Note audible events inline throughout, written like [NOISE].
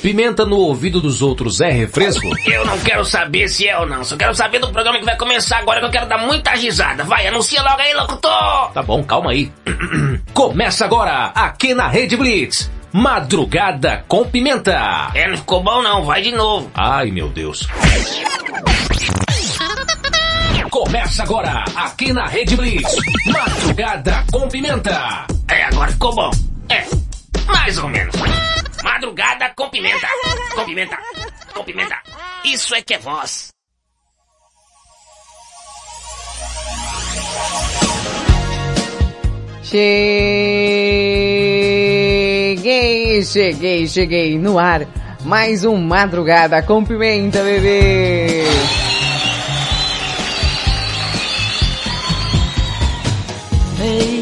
Pimenta no ouvido dos outros é refresco? Eu não quero saber se é ou não. Só quero saber do programa que vai começar agora que eu quero dar muita risada. Vai, anuncia logo aí, locutor! Tá bom, calma aí. [CLEARS THROAT] Começa agora, aqui na Rede Blitz. Madrugada com pimenta. É, não ficou bom não, vai de novo. Ai, meu Deus. Começa agora, aqui na Rede Blitz. Madrugada com pimenta. É, agora ficou bom. É, mais ou menos. Madrugada com pimenta. Com pimenta. Com pimenta. Isso é que é voz. Cheguei, cheguei, cheguei no ar. Mais um Madrugada com Pimenta, bebê. Quarto.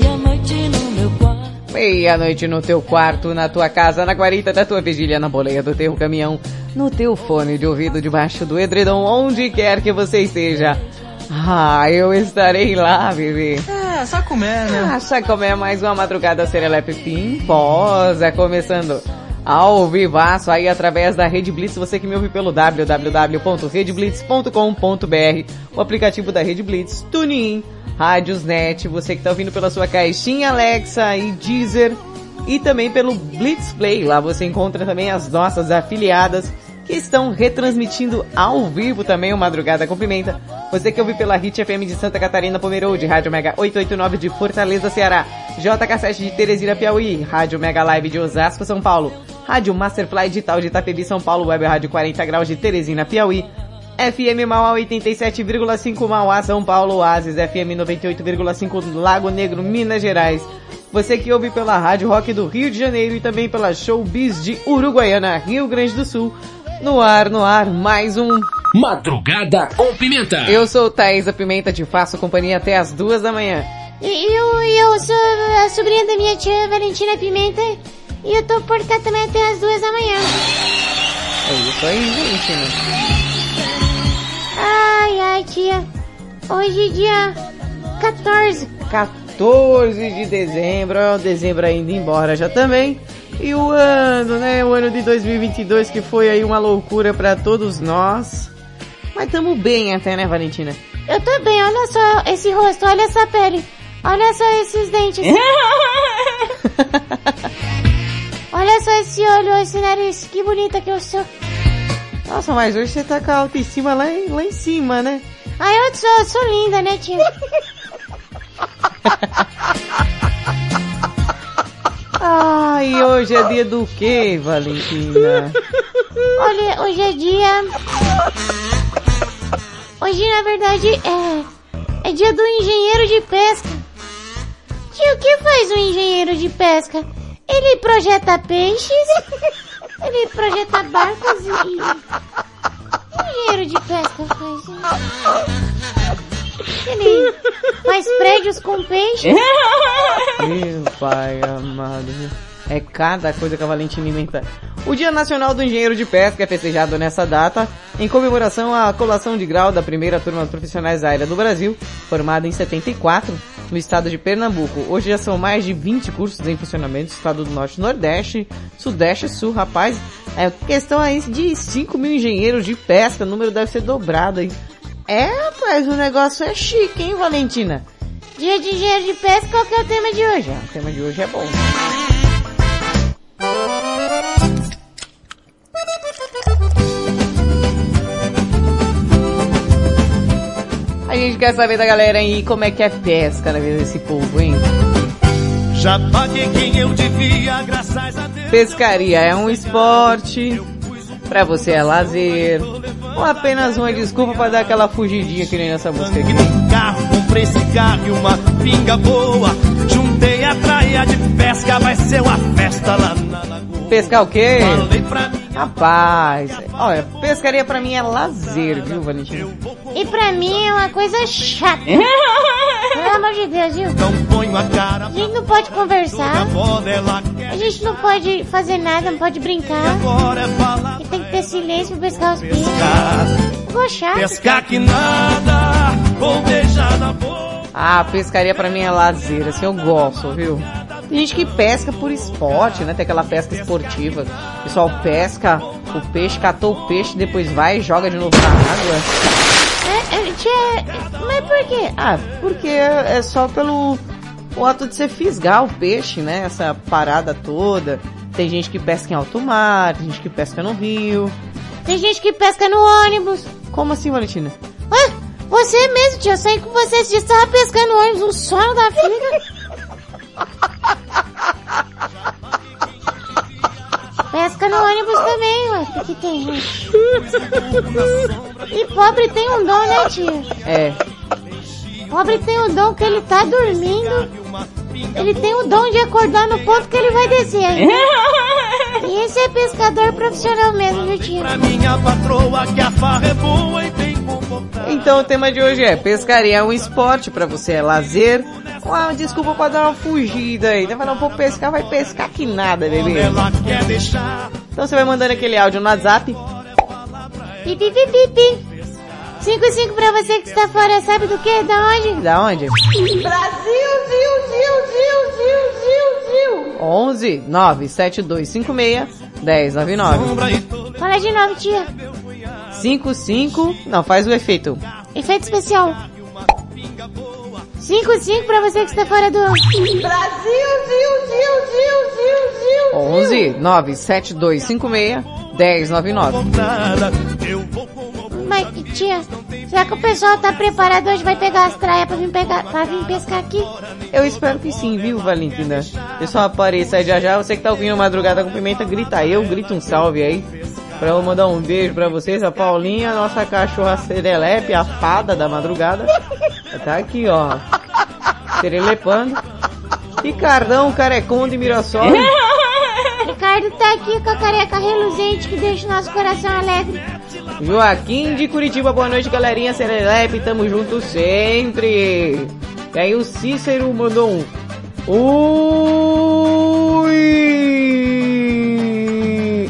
Meia-noite no teu quarto, na tua casa, na guarita da tua vigília, na boleia do teu caminhão, no teu fone de ouvido, debaixo do edredom, onde quer que você esteja. Ah, eu estarei lá, bebê. É, só comer, né? Ah, só comer mais uma madrugada serelepe pimposa, começando ao vivaço aí através da Rede Blitz, você que me ouve pelo www.redblitz.com.br, o aplicativo da Rede Blitz, TuneIn, Rádiosnet, você que está ouvindo pela sua caixinha Alexa e Deezer, e também pelo Blitz Play, lá você encontra também as nossas afiliadas que estão retransmitindo ao vivo também o Madrugada com Pimenta. Você que ouve pela Hit FM de Santa Catarina, Pomerode, Rádio Mega 889 de Fortaleza, Ceará, JK7 de Teresina, Piauí, Rádio Mega Live de Osasco, São Paulo, Rádio Masterfly Digital de Itapevi, São Paulo, Web Rádio 40 Graus de Teresina, Piauí, FM Mauá 87,5 Mauá, São Paulo, Oasis, FM 98,5 Lago Negro, Minas Gerais. Você que ouve pela Rádio Rock do Rio de Janeiro e também pela Showbiz de Uruguaiana, Rio Grande do Sul. No ar, no ar, mais um Madrugada com pimenta. Eu sou Thaisa Pimenta, te faço companhia até as duas da manhã. E Eu, eu sou a sobrinha da minha tia Valentina Pimenta e eu tô por cá também até as duas da manhã. É isso aí, gente. né? Ai, ai, tia. Hoje é dia 14. 14 de dezembro, ó, dezembro ainda embora já também. E o ano, né? O ano de 2022 que foi aí uma loucura pra todos nós. Mas tamo bem até, né, Valentina? Eu tô bem, olha só esse rosto, olha essa pele. Olha só esses dentes. [LAUGHS] olha só esse olho, esse nariz, que bonita que eu sou. Nossa, mas hoje você tá com a autoestima lá em, lá em cima, né? Ai, eu sou, eu sou linda, né, tia? [LAUGHS] Ai, hoje é dia do quê, Valentina? Olha, hoje é dia... Hoje, na verdade, é... É dia do engenheiro de pesca. Tio, o que faz um engenheiro de pesca? Ele projeta peixes, [LAUGHS] ele projeta barcos e... Engenheiro de pesca faz... Ele faz prédios com peixes. Meu pai amado. É cada coisa que a Valentina inventa. O Dia Nacional do Engenheiro de Pesca é festejado nessa data, em comemoração à colação de grau da primeira turma de profissionais da área do Brasil, formada em 74, no estado de Pernambuco. Hoje já são mais de 20 cursos em funcionamento no estado do Norte, Nordeste, Sudeste e Sul, rapaz. É questão aí de 5 mil engenheiros de pesca, o número deve ser dobrado aí. É, rapaz, o negócio é chique, hein, Valentina? Dia de engenheiro de pesca, qual que é o tema de hoje? O tema de hoje é bom. A gente quer saber da galera aí como é que é pesca na vida desse povo, hein? Já paguei quem eu devia, graças a Deus. Pescaria é um esporte, pra você é lazer, ou apenas uma desculpa pra dar aquela fugidinha que nem nessa música aqui. no carro, comprei esse carro e uma pinga boa. Juntei a traia de pesca, vai ser uma festa lá na lagoa. Pescar o quê? Rapaz, olha, pescaria pra mim é lazer, viu, Valentina? E pra mim é uma coisa chata. Pelo amor de Deus, viu? a cara. A gente não pode conversar, A gente não pode fazer nada, não pode brincar. agora é E tem que ter silêncio pra pescar os peixes. pescar. Ficou chato. Pescar que nada, vou beijar na boca. Ah, pescaria pra mim é lazer, assim, eu gosto, viu? Tem gente que pesca por esporte, né? Tem aquela pesca esportiva. O pessoal pesca o peixe, catou o peixe, depois vai e joga de novo na água. É, mas por quê? Ah, porque é só pelo o ato de você fisgar o peixe, né? Essa parada toda. Tem gente que pesca em alto mar, tem gente que pesca no rio. Tem gente que pesca no ônibus. Como assim, Valentina? Ué, você mesmo, tia, eu saí com você você tava pescando no ônibus, um sono da filha. [LAUGHS] Pesca no ônibus também, ué, porque tem gente. [LAUGHS] E pobre tem um dom, né, tia? É, Pobre tem o dom que ele tá dormindo. Ele tem o dom de acordar no ponto que ele vai descer. [LAUGHS] E esse é pescador profissional mesmo, viu, tia? Pra minha patroa que a farra é e. Então o tema de hoje é pescaria é um esporte pra você, é lazer. Ah, desculpa pra dar uma fugida aí. Vai não vou pescar, vai pescar que nada, bebê. Ela quer deixar Então você vai mandando aquele áudio no WhatsApp. Pi, pi, pi, pi, pi. 5-5 pra você que está fora, sabe do que? Da onde? Da onde? Brasil, Zil, Zil, Zil, Zil, Zil, Zil. 11 97256 1099. sombra e todo Fala de novo, tia. 55, não, faz o efeito. Efeito especial. 5-5 pra você que está fora do... Brasil, Zil, Zil, Zil, Zil, Zil. 11 97256 1099. comportada. Eu vou com o Mas, tia, será que o pessoal tá preparado hoje? Vai pegar as traias pra vir, pegar, pra vir pescar aqui? Eu espero que sim, viu, Valentina? Pessoal, apareça aí já já. Você que tá ouvindo Madrugada com Pimenta, grita eu, grita um salve aí. Pra eu mandar um beijo pra vocês. A Paulinha, nossa cachorra serelepe, a fada da madrugada. Tá aqui, ó. Serelepando. Ricardão, carecão de Mirassol. Ricardo tá aqui com a careca reluzente que deixa o nosso coração alegre. Joaquim de Curitiba, boa noite, galerinha Serelepe, tamo junto sempre. E aí o Cícero mandou um. Ui!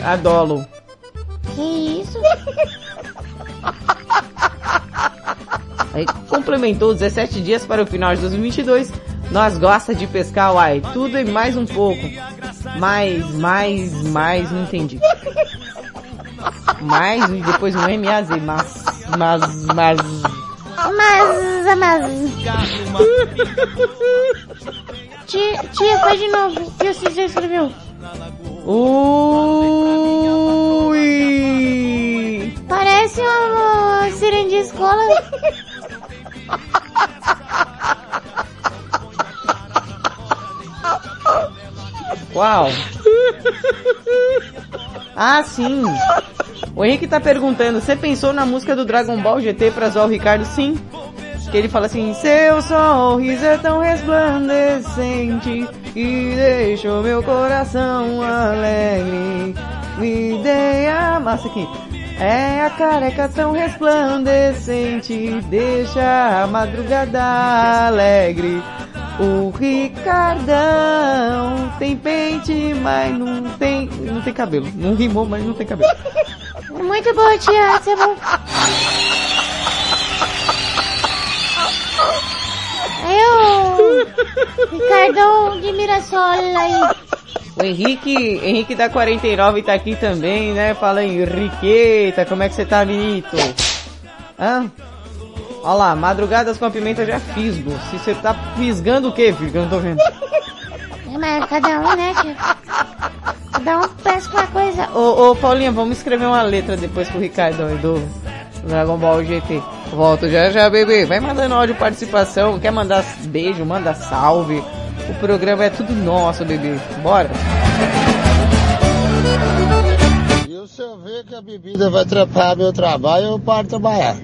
Adolo. Que isso? Aí complementou 17 dias para o final de 2022. Nós gosta de pescar, uai. Tudo e mais um pouco. Mais, mais, mais, não entendi. Mais e depois um MAZ. Mas, mas, mas. Mas, mas... Tia, tia, faz de novo. Que você escreveu? Ui! Parece uma sirene de escola. Uau! Ah, sim! O Henrique tá perguntando, você pensou na música do Dragon Ball GT pra zoar o Ricardo? Sim! Que ele fala assim, seu sorriso é tão resplandecente e deixou meu coração alegre. Me dei a massa aqui. É a careca tão resplandecente, deixa a madrugada alegre. O Ricardão tem pente, mas não tem, não tem cabelo. Não rimou, mas não tem cabelo. Muito boa, tia. Você é bom. Eu, Ricardão de Mirassol aí. O Henrique, Henrique da 49 tá aqui também, né? Fala aí, Henriqueta, como é que você tá, menito? Hã? Olha lá, madrugadas com a pimenta já fisgo. Se você tá fisgando o que, filho? Que eu não tô vendo. É, Mas cada um, né, tia? Pesca uma coisa. Ô, ô Paulinha, vamos escrever uma letra depois pro Ricardo do Dragon Ball GT. Volto já já, bebê. Vai mandando áudio participação. Quer mandar beijo, manda salve. O programa é tudo nosso, bebê. Bora. E se eu ver que a bebida vai atrapalhar meu trabalho, eu paro de trabalhar.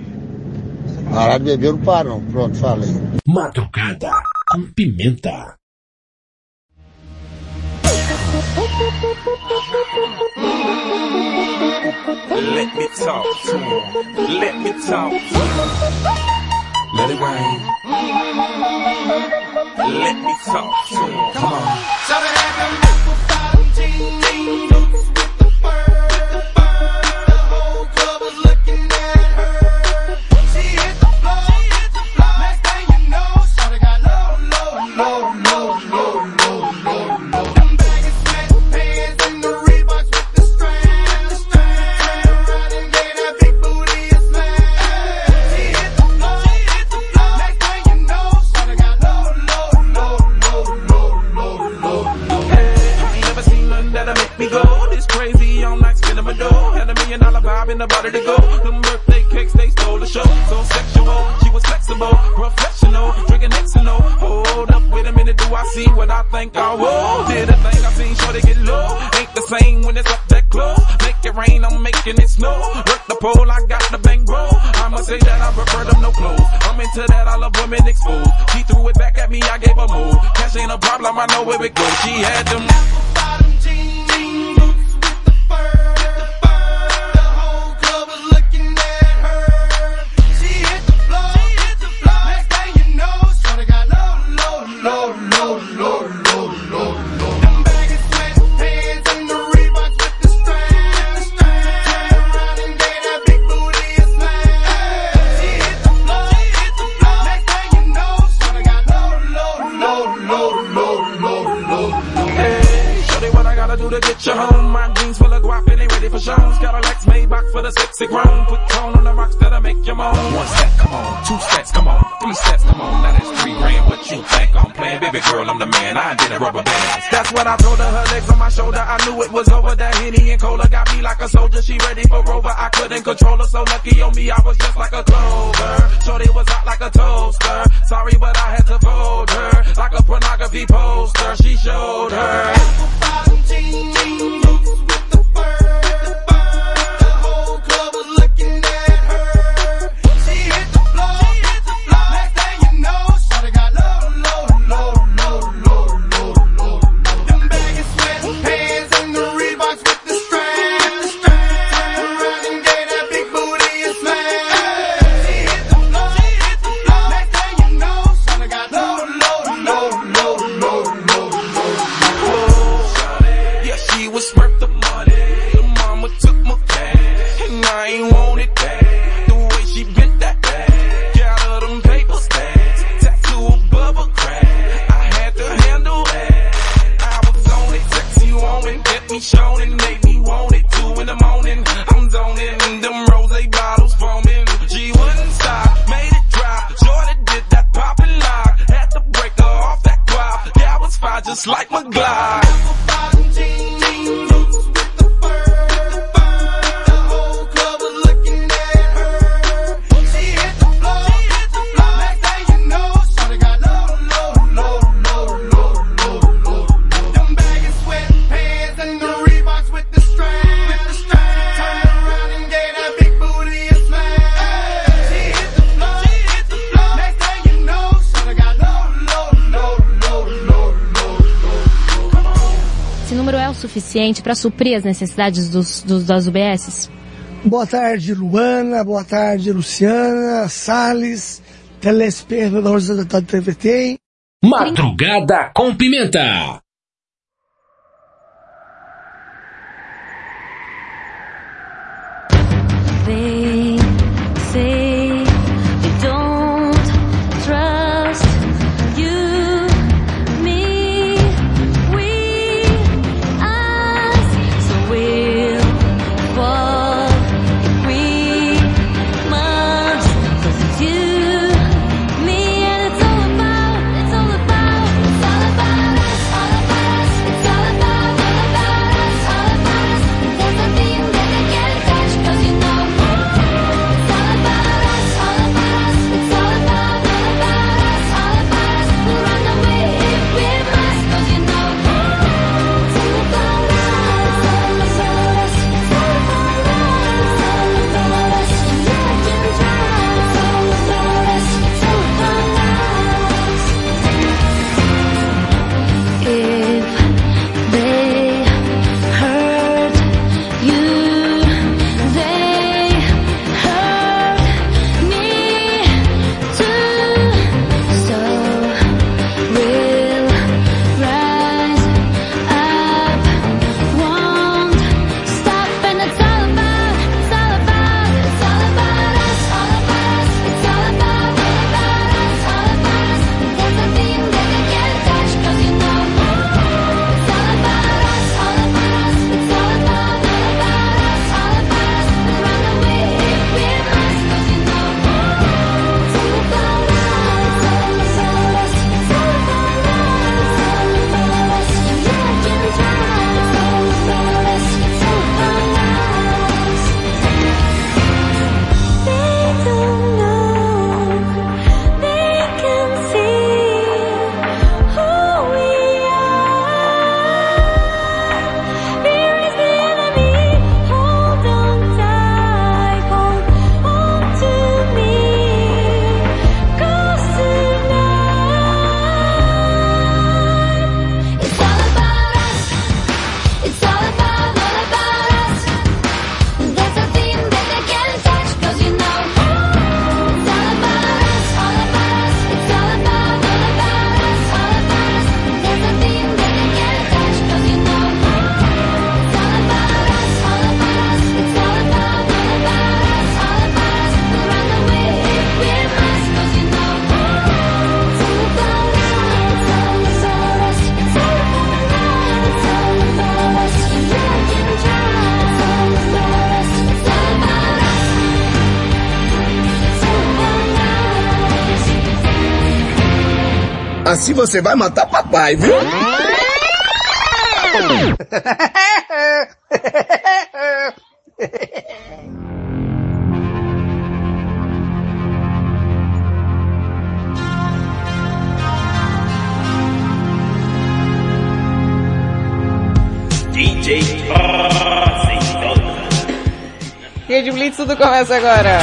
Parar de beber eu não paro não. Pronto, falei. Madrugada com pimenta. Let me talk to him. Let me talk to him. Let it rain. Let me talk to him. Come on. been about it to go. Them birthday cakes, they stole the show. So sexual, she was flexible, professional, drinking Xanol. Hold up, wait a minute, do I see what I think I will? Did a thing I seen, sure they get low. Ain't the same when it's up that close. Make it rain, I'm making it snow. Work the pole, I got the bankroll. I'ma say that I prefer them no clothes. I'm into that, I love women exposed. She threw it back at me, I gave her move. Cash ain't a problem, I know where it goes. She had them apple bottom Lord I told her, her legs on my shoulder, I knew it was over. That Henny and Cola got me like a soldier, she ready for Rover. I couldn't control her, so lucky on me, I was just like a clover. Shorty was hot like a toaster. para suprir as necessidades dos, dos, das UBSs? Boa tarde, Luana. Boa tarde, Luciana, Salles, telespectadores da TVT. Madrugada com Pimenta. Assim você vai matar papai, viu? DJ Rede Blitz, tudo começa agora.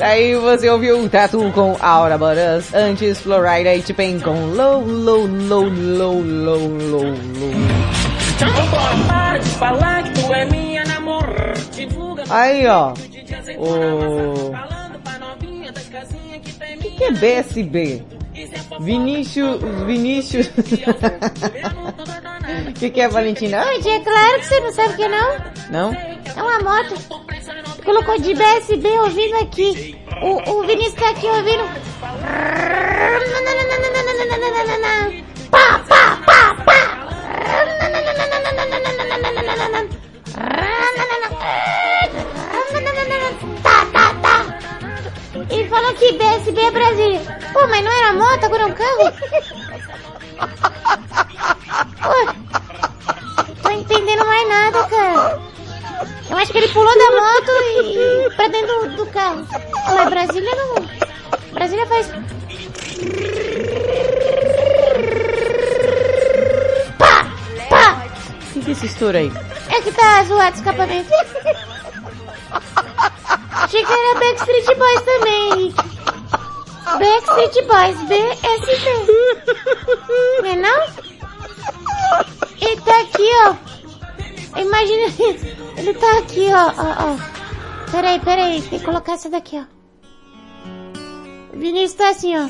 Aí você ouviu Tatu com Aura Boras, antes Florida e T-Pain com Low, Low, Low, Low, Low, Low, Low. Tu é Aí, ó. O... O que, que é BSB? Vinícius... Vinícius... O [LAUGHS] que, que é, Valentina? Oi, é claro que você não sabe o que não. Não? É uma moto. Colocou de BSB ouvindo aqui. O, o Vinícius tá aqui ouvindo. Aí? É que tá zoado o escapamento. Achei que era Backstreet Boys também, Henrique. Backstreet Boys, BSB. Não é não? Ele tá aqui, ó. Imagina isso. Ele tá aqui, ó, ó, ó. Peraí, peraí. Tem que colocar essa daqui, ó. O Vinícius tá assim, ó.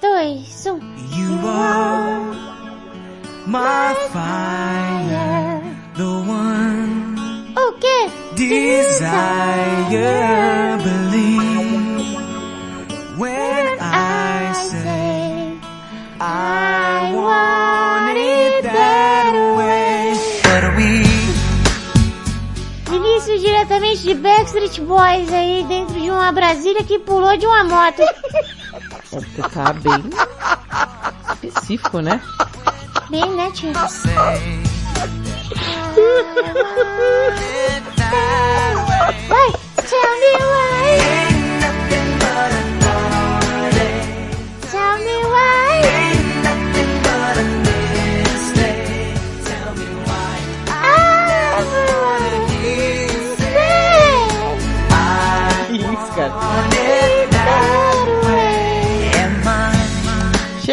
Dois, um. You are my fire, the one O quê? desire. Believe when I say I want it that way. But we Vinícius diretamente de Backstreet Boys aí dentro de uma Brasília que pulou de uma moto. [LAUGHS] Porque tá bem específico, né? Bem, né, tio? Vai, tell me why.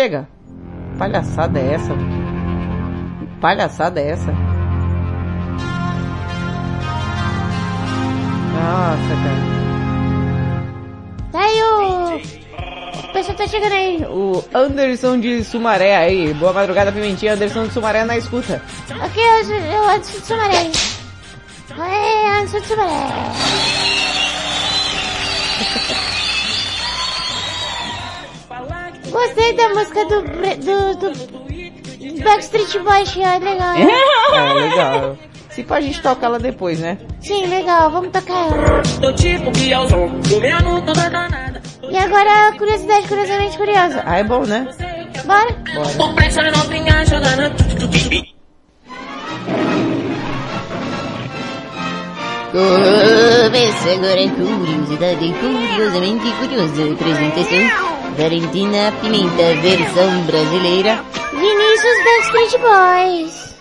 Chega! Palhaçada é essa? Que palhaçada é essa? Nossa, cara. Tá aí o... O pessoal tá chegando aí. O Anderson de Sumaré aí. Boa madrugada, Pimentinha. Anderson de Sumaré na escuta. Ok, eu, eu Anderson de Sumaré. Oi, Anderson de Sumaré. [LAUGHS] Gostei da música do, do, do Backstreet Boys, é legal. É, legal. Se pá, a gente toca ela depois, né? Sim, legal, vamos tocar ela. Tipo. E agora, a curiosidade curiosamente curiosa. Ah, é bom, né? Bora? Jogando. Começa agora a curiosidade curiosamente curiosa. Apresentação Valentina Pimenta, versão brasileira. Vinícius Backstreet Boys.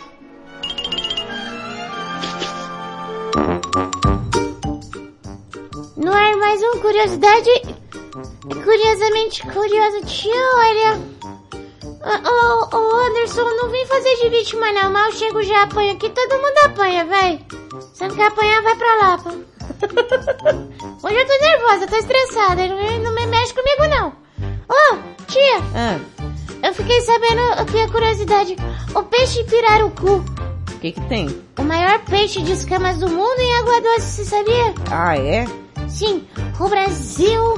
No ar mais um curiosidade. Curiosamente curiosa. Tio, olha. Ô, ô, Anderson, não vem fazer de vítima não. Mal chego já apanho aqui. Todo mundo apanha, véi. Você não quer apanhar, vai pra lá, pô. [LAUGHS] Hoje eu tô nervosa, tô estressada. Não, me- não me mexe comigo, não. Ô, tia. Ah, Eu fiquei sabendo aqui a curiosidade. O peixe pirarucu, o que que tem? o maior peixe de escamas do mundo em água doce, você sabia? Ah, é? Sim, o Brasil...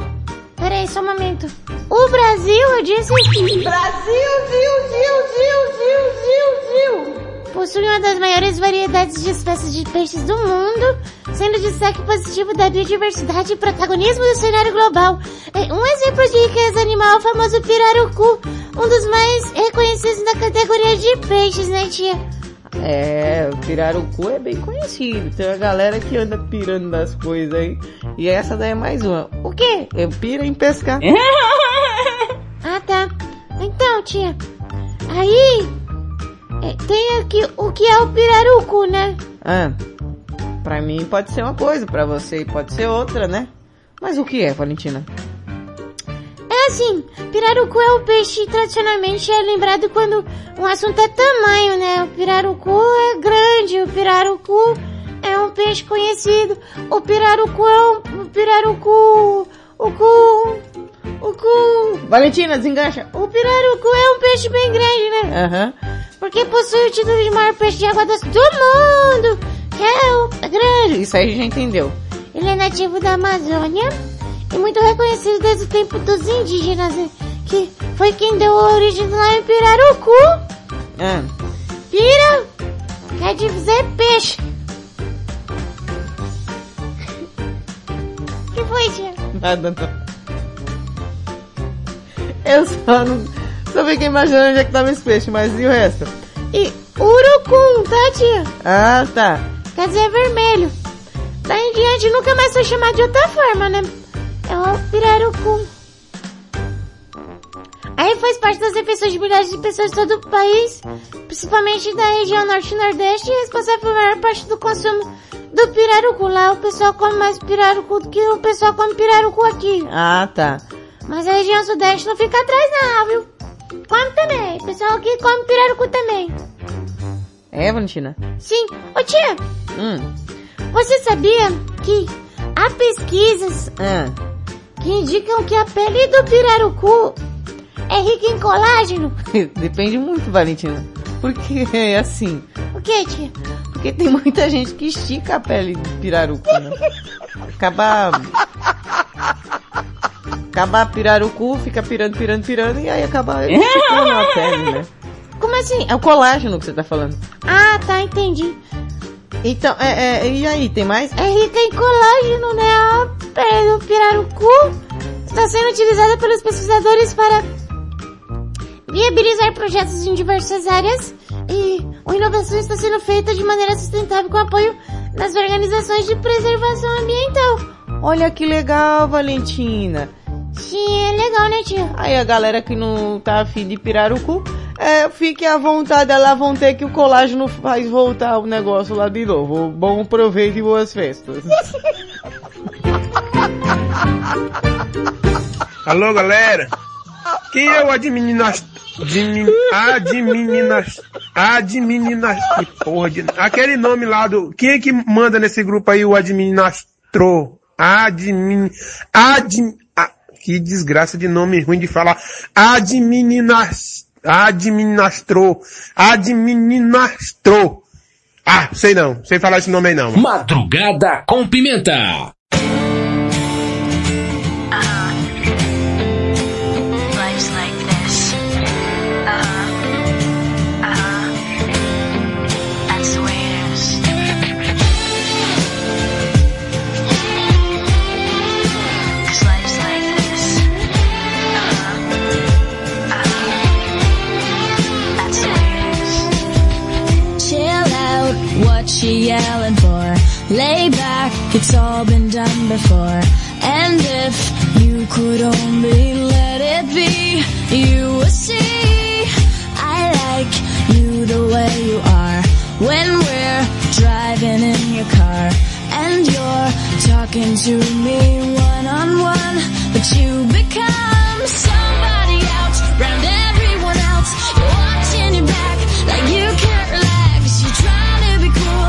Peraí, só um momento. O Brasil, eu disse... Brasil, Zil, Zil, Zil, Zil, Zil, Zil. Possui uma das maiores variedades de espécies de peixes do mundo, sendo destaque positivo da biodiversidade e protagonismo do cenário global. Um exemplo de riqueza animal é o famoso pirarucu, um dos mais reconhecidos na categoria de peixes, né, tia? É, o pirarucu é bem conhecido. Tem uma galera que anda pirando das coisas aí. E essa daí é mais uma. O quê? Eu piro em pescar. [LAUGHS] Ah, tá. Então, tia, aí tem aqui o que é o pirarucu, né? Ah, pra mim pode ser uma coisa, pra você pode ser outra, né? Mas o que é, Valentina? É assim, pirarucu é o peixe tradicionalmente é lembrado quando um assunto é tamanho, né? O pirarucu é grande, o pirarucu é um peixe conhecido, o pirarucu é um o pirarucu, o cu, o cu. Valentina, desengancha. O pirarucu é um peixe bem grande, né? Aham. Porque possui o título de maior peixe de água doce do mundo, que é o grande. Isso aí a gente já entendeu. Ele é nativo da Amazônia e muito reconhecido desde o tempo dos indígenas, né? que foi quem deu origem ao nome Pirarucu. Ah, Pira quer dizer peixe. [LAUGHS] que foi, tia? nada não. Eu só não... Só fiquei imaginando onde é que tava esse peixe, mas e o resto? E urucum, tá, tia? Ah, tá. Quer dizer vermelho. Daí em diante nunca mais foi chamado de outra forma, né? É o pirarucu. Aí faz parte das refeições de milhares de pessoas de todo o país, principalmente da região norte e nordeste, e responsável por maior parte do consumo do pirarucu. Lá o pessoal come mais pirarucu do que o pessoal come pirarucu aqui. Ah, tá. Mas a região sudeste não fica atrás não, viu? Come também. O pessoal aqui come pirarucu também. É, Valentina? Sim. Ô tia, Hum. você sabia que há pesquisas Ah. que indicam que a pele do pirarucu é rica em colágeno? [LAUGHS] Depende muito, Valentina. Porque é assim. O que, tia? Porque tem muita gente que estica a pele de pirarucu, né? [LAUGHS] Acaba... Acaba pirarucu, fica pirando, pirando, pirando, e aí acaba [LAUGHS] esticando a pele, né? Como assim? É o colágeno que você tá falando. Ah, tá, entendi. Então, é, é, e aí, tem mais? É rica em colágeno, né? A pele do pirarucu está sendo utilizada pelos pesquisadores para viabilizar projetos em diversas áreas e a inovação está sendo feita de maneira sustentável com apoio das organizações de preservação ambiental. Olha que legal, Valentina. Sim, é legal, né, tia? Aí a galera que não tá afim de pirarucu, é, fique à vontade, elas vão ter que o colágeno faz voltar o negócio lá de novo. Bom proveito e boas festas. [LAUGHS] Alô, galera? Quem é o administrador? Adminas... Adminas... Que porra de... Aquele nome lá do... Quem é que manda nesse grupo aí o administrador? Admin... Admin... Ah, que desgraça de nome ruim de falar. Adminas... Administrou. Administrou. Ah, sei não. Sei falar esse nome aí não. Madrugada com Pimenta. Lay back, it's all been done before. And if you could only let it be, you would see. I like you the way you are. When we're driving in your car, and you're talking to me one on one, but you become somebody else, round everyone else. You're watching your back like you can't relax. You're trying to be cool,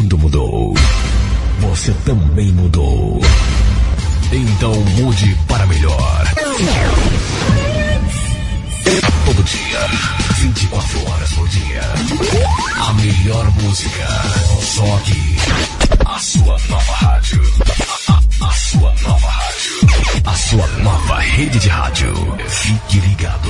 também mudou. Então mude para melhor. Todo dia, 24 horas por dia. A melhor música. Só aqui. A sua nova rádio. A, a- a sua nova rádio. A sua nova rede de rádio. Fique ligado.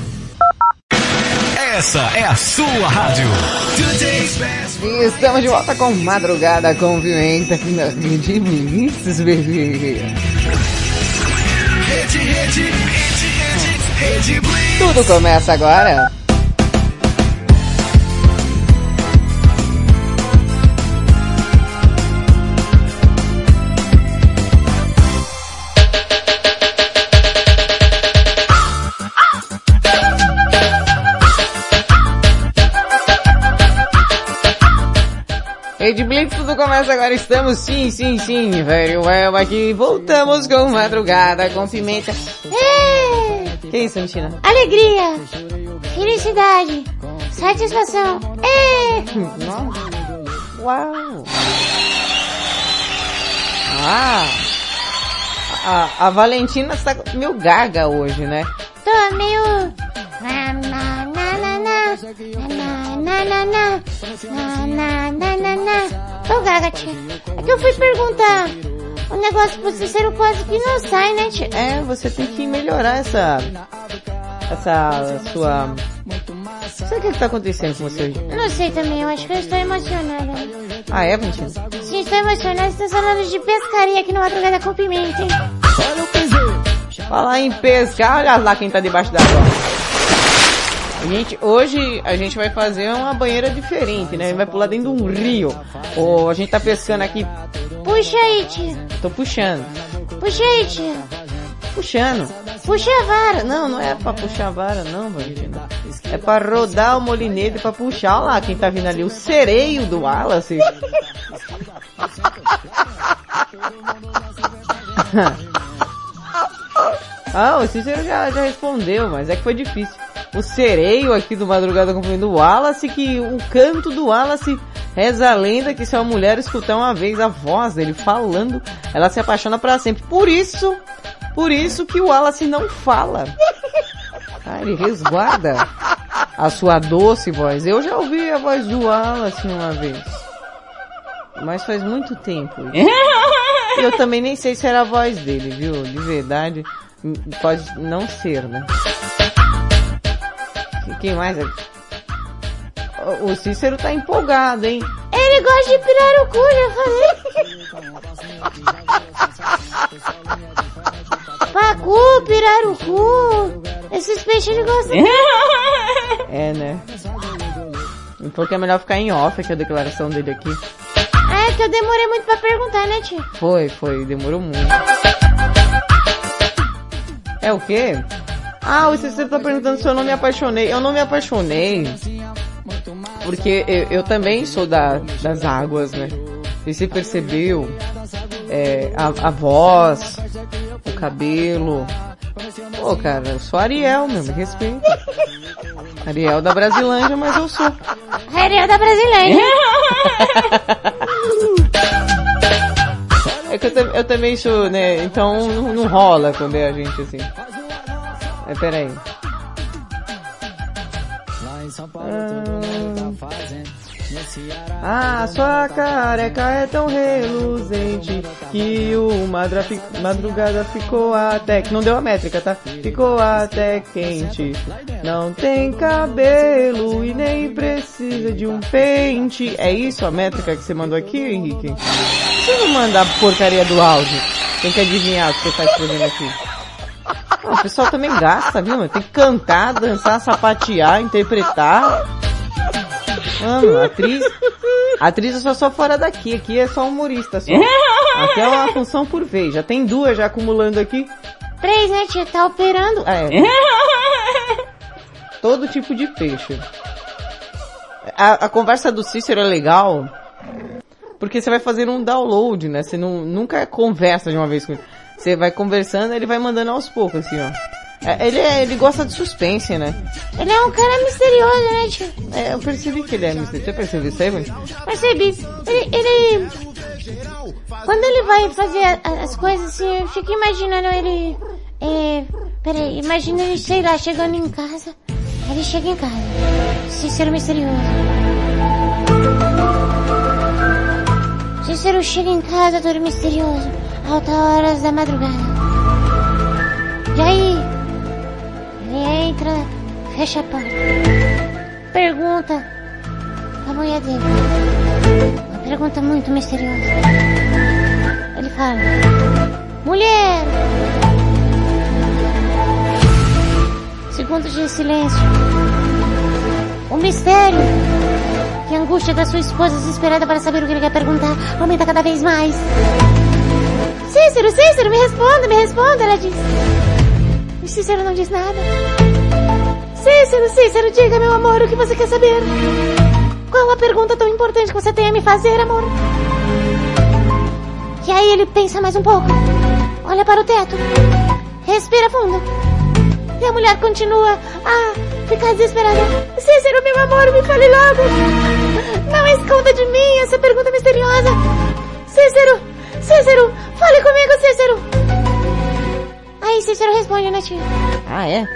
Essa é a sua rádio. Estamos de volta com Madrugada com Pimenta, que nós diminuímos, bebê. Tudo começa agora. Rede Blitz, tudo começa agora, estamos sim, sim, sim, velho, velho, aqui, voltamos com madrugada, com pimenta. É, Que isso, Antina? alegria, felicidade, satisfação. É, Uau! Ah! A, a Valentina está meio gaga hoje, né? tô meio... Na, na, na, na, na, na, na, na, na, na. Ô, Gaga, tia, é que eu fui perguntar. O negócio pro Cícero quase que não sai, né, tia? É, você tem que melhorar essa... Essa sua... Sabe o que está acontecendo com você hoje? Não sei também, eu acho que eu estou emocionada. Ah, é, Valentina? Sim, estou emocionada, estou falando de pescaria aqui no Madrugada com Pimenta, hein? Falar em pescar, olha lá quem está debaixo da água d'água. Gente, hoje a gente vai fazer uma banheira diferente, né? A gente vai pular dentro de um rio. Ou a gente tá pescando aqui. Puxa aí, tia. Tô puxando. Puxa aí, tia. Puxando. Puxa a vara. Não, não é pra puxar a vara, não, Valentina. É pra rodar o molinete pra puxar. Olha lá quem tá vindo ali. O sereio do Wallace. [LAUGHS] [LAUGHS] ah, o Cícero já, já respondeu, mas é que foi difícil. O sereio aqui do Madrugada Acompanhando o Wallace, que o canto do Wallace reza a lenda que se uma mulher escutar uma vez a voz dele falando, ela se apaixona pra sempre. Por isso, por isso que o Wallace não fala. Ah, ele resguarda a sua doce voz. Eu já ouvi a voz do Wallace uma vez. mas faz muito tempo. [LAUGHS] eu também nem sei se era a voz dele, viu? De verdade, pode não ser, né? Quem mais? é? O- Cícero tá empolgado, hein? Ele gosta de pirar o cu, já falei. [LAUGHS] Pacu, pirar o cu. Esses peixes ele gostam. [LAUGHS] É, né? Ele falou que é melhor ficar em off aqui a declaração dele aqui. Ah, é que eu demorei muito pra perguntar, né, tia? Foi, foi, demorou muito. É o quê? Ah, o Cícero tá perguntando se eu não me apaixonei. Eu não me apaixonei. Porque eu, eu também sou da, das águas, né? E você percebeu é, a, a voz, o cabelo. Pô, cara, eu sou Ariel, meu, me respeita. [LAUGHS] Ariel da Brasilândia, mas eu sou. Ariel da Brasileira. [LAUGHS] É que eu, eu também sou, né? Então não, não rola quando é a gente assim. É, peraí. Ah, sua careca é tão reluzente que o madrugada ficou até... Não deu a métrica, tá? Ficou até quente. Não tem cabelo e nem precisa de um pente. É isso a métrica que você mandou aqui, Henrique? Você não manda a porcaria do áudio. Tem que adivinhar o que você tá escrevendo aqui. O pessoal também gasta, viu? Tem que cantar, dançar, sapatear, interpretar. Mano, atriz. Atriz é só, só fora daqui, aqui é só humorista só. [LAUGHS] Aqui é uma função por vez. Já tem duas já acumulando aqui. Três, né, tia? Tá operando. É. [LAUGHS] Todo tipo de peixe. A, a conversa do Cícero é legal. Porque você vai fazendo um download, né? Você não, nunca conversa de uma vez com ele. Você vai conversando, ele vai mandando aos poucos, assim, ó. É, Ele, é- ele gosta de suspense, né? Ele é um cara misterioso, né, tia? É, eu percebi que ele é misterioso. Você percebeu isso aí, mano? Percebi. Ele, ele... Quando ele vai fazer as coisas assim, eu fico imaginando ele... É... Peraí, imagina ele, sei lá, chegando em casa. Ele chega em casa. Cícero misterioso. Cícero chega em casa todo misterioso. Altas horas da madrugada. E aí? Entra, fecha a porta. Pergunta a mulher dele. Uma pergunta muito misteriosa. Ele fala: Mulher! Segundos de silêncio. O mistério e a angústia da sua esposa desesperada para saber o que ele quer perguntar aumenta cada vez mais. Cícero, Cícero, me responda, me responda, ela diz. E Cícero não diz nada. Cícero, Cícero, diga, meu amor, o que você quer saber? Qual a pergunta tão importante que você tem a me fazer, amor? E aí ele pensa mais um pouco. Olha para o teto. Respira fundo. E a mulher continua a ficar desesperada. Cícero, meu amor, me fale logo. Não esconda de mim essa pergunta misteriosa. Cícero, Cícero, fale comigo, Cícero. Aí Cícero responde, né, tia? Ah, é?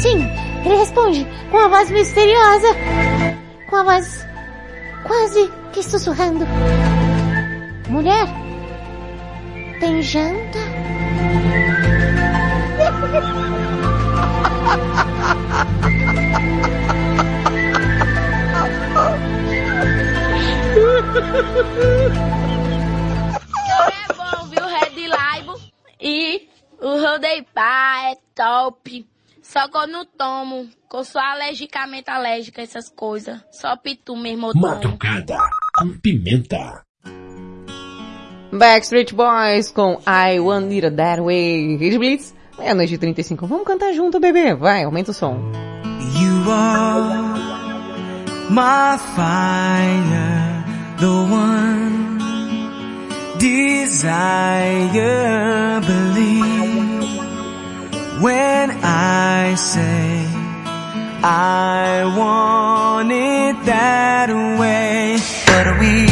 Sim, ele responde com a voz misteriosa. Com a voz quase que sussurrando. Mulher, tem janta? É bom, viu? Red Label. E o Rodei Pá é top. Só que eu não tomo, que eu sou alergicamente alérgica a essas coisas. Só pitu mesmo eu tomo. Madrugada com pimenta. Backstreet Boys com I Want It That Way. Rede Blitz, meia-noite e 35. Vamos cantar junto, bebê. Vai, aumenta o som. You are my fire, the one desire. Believe when I say I want it that way. But we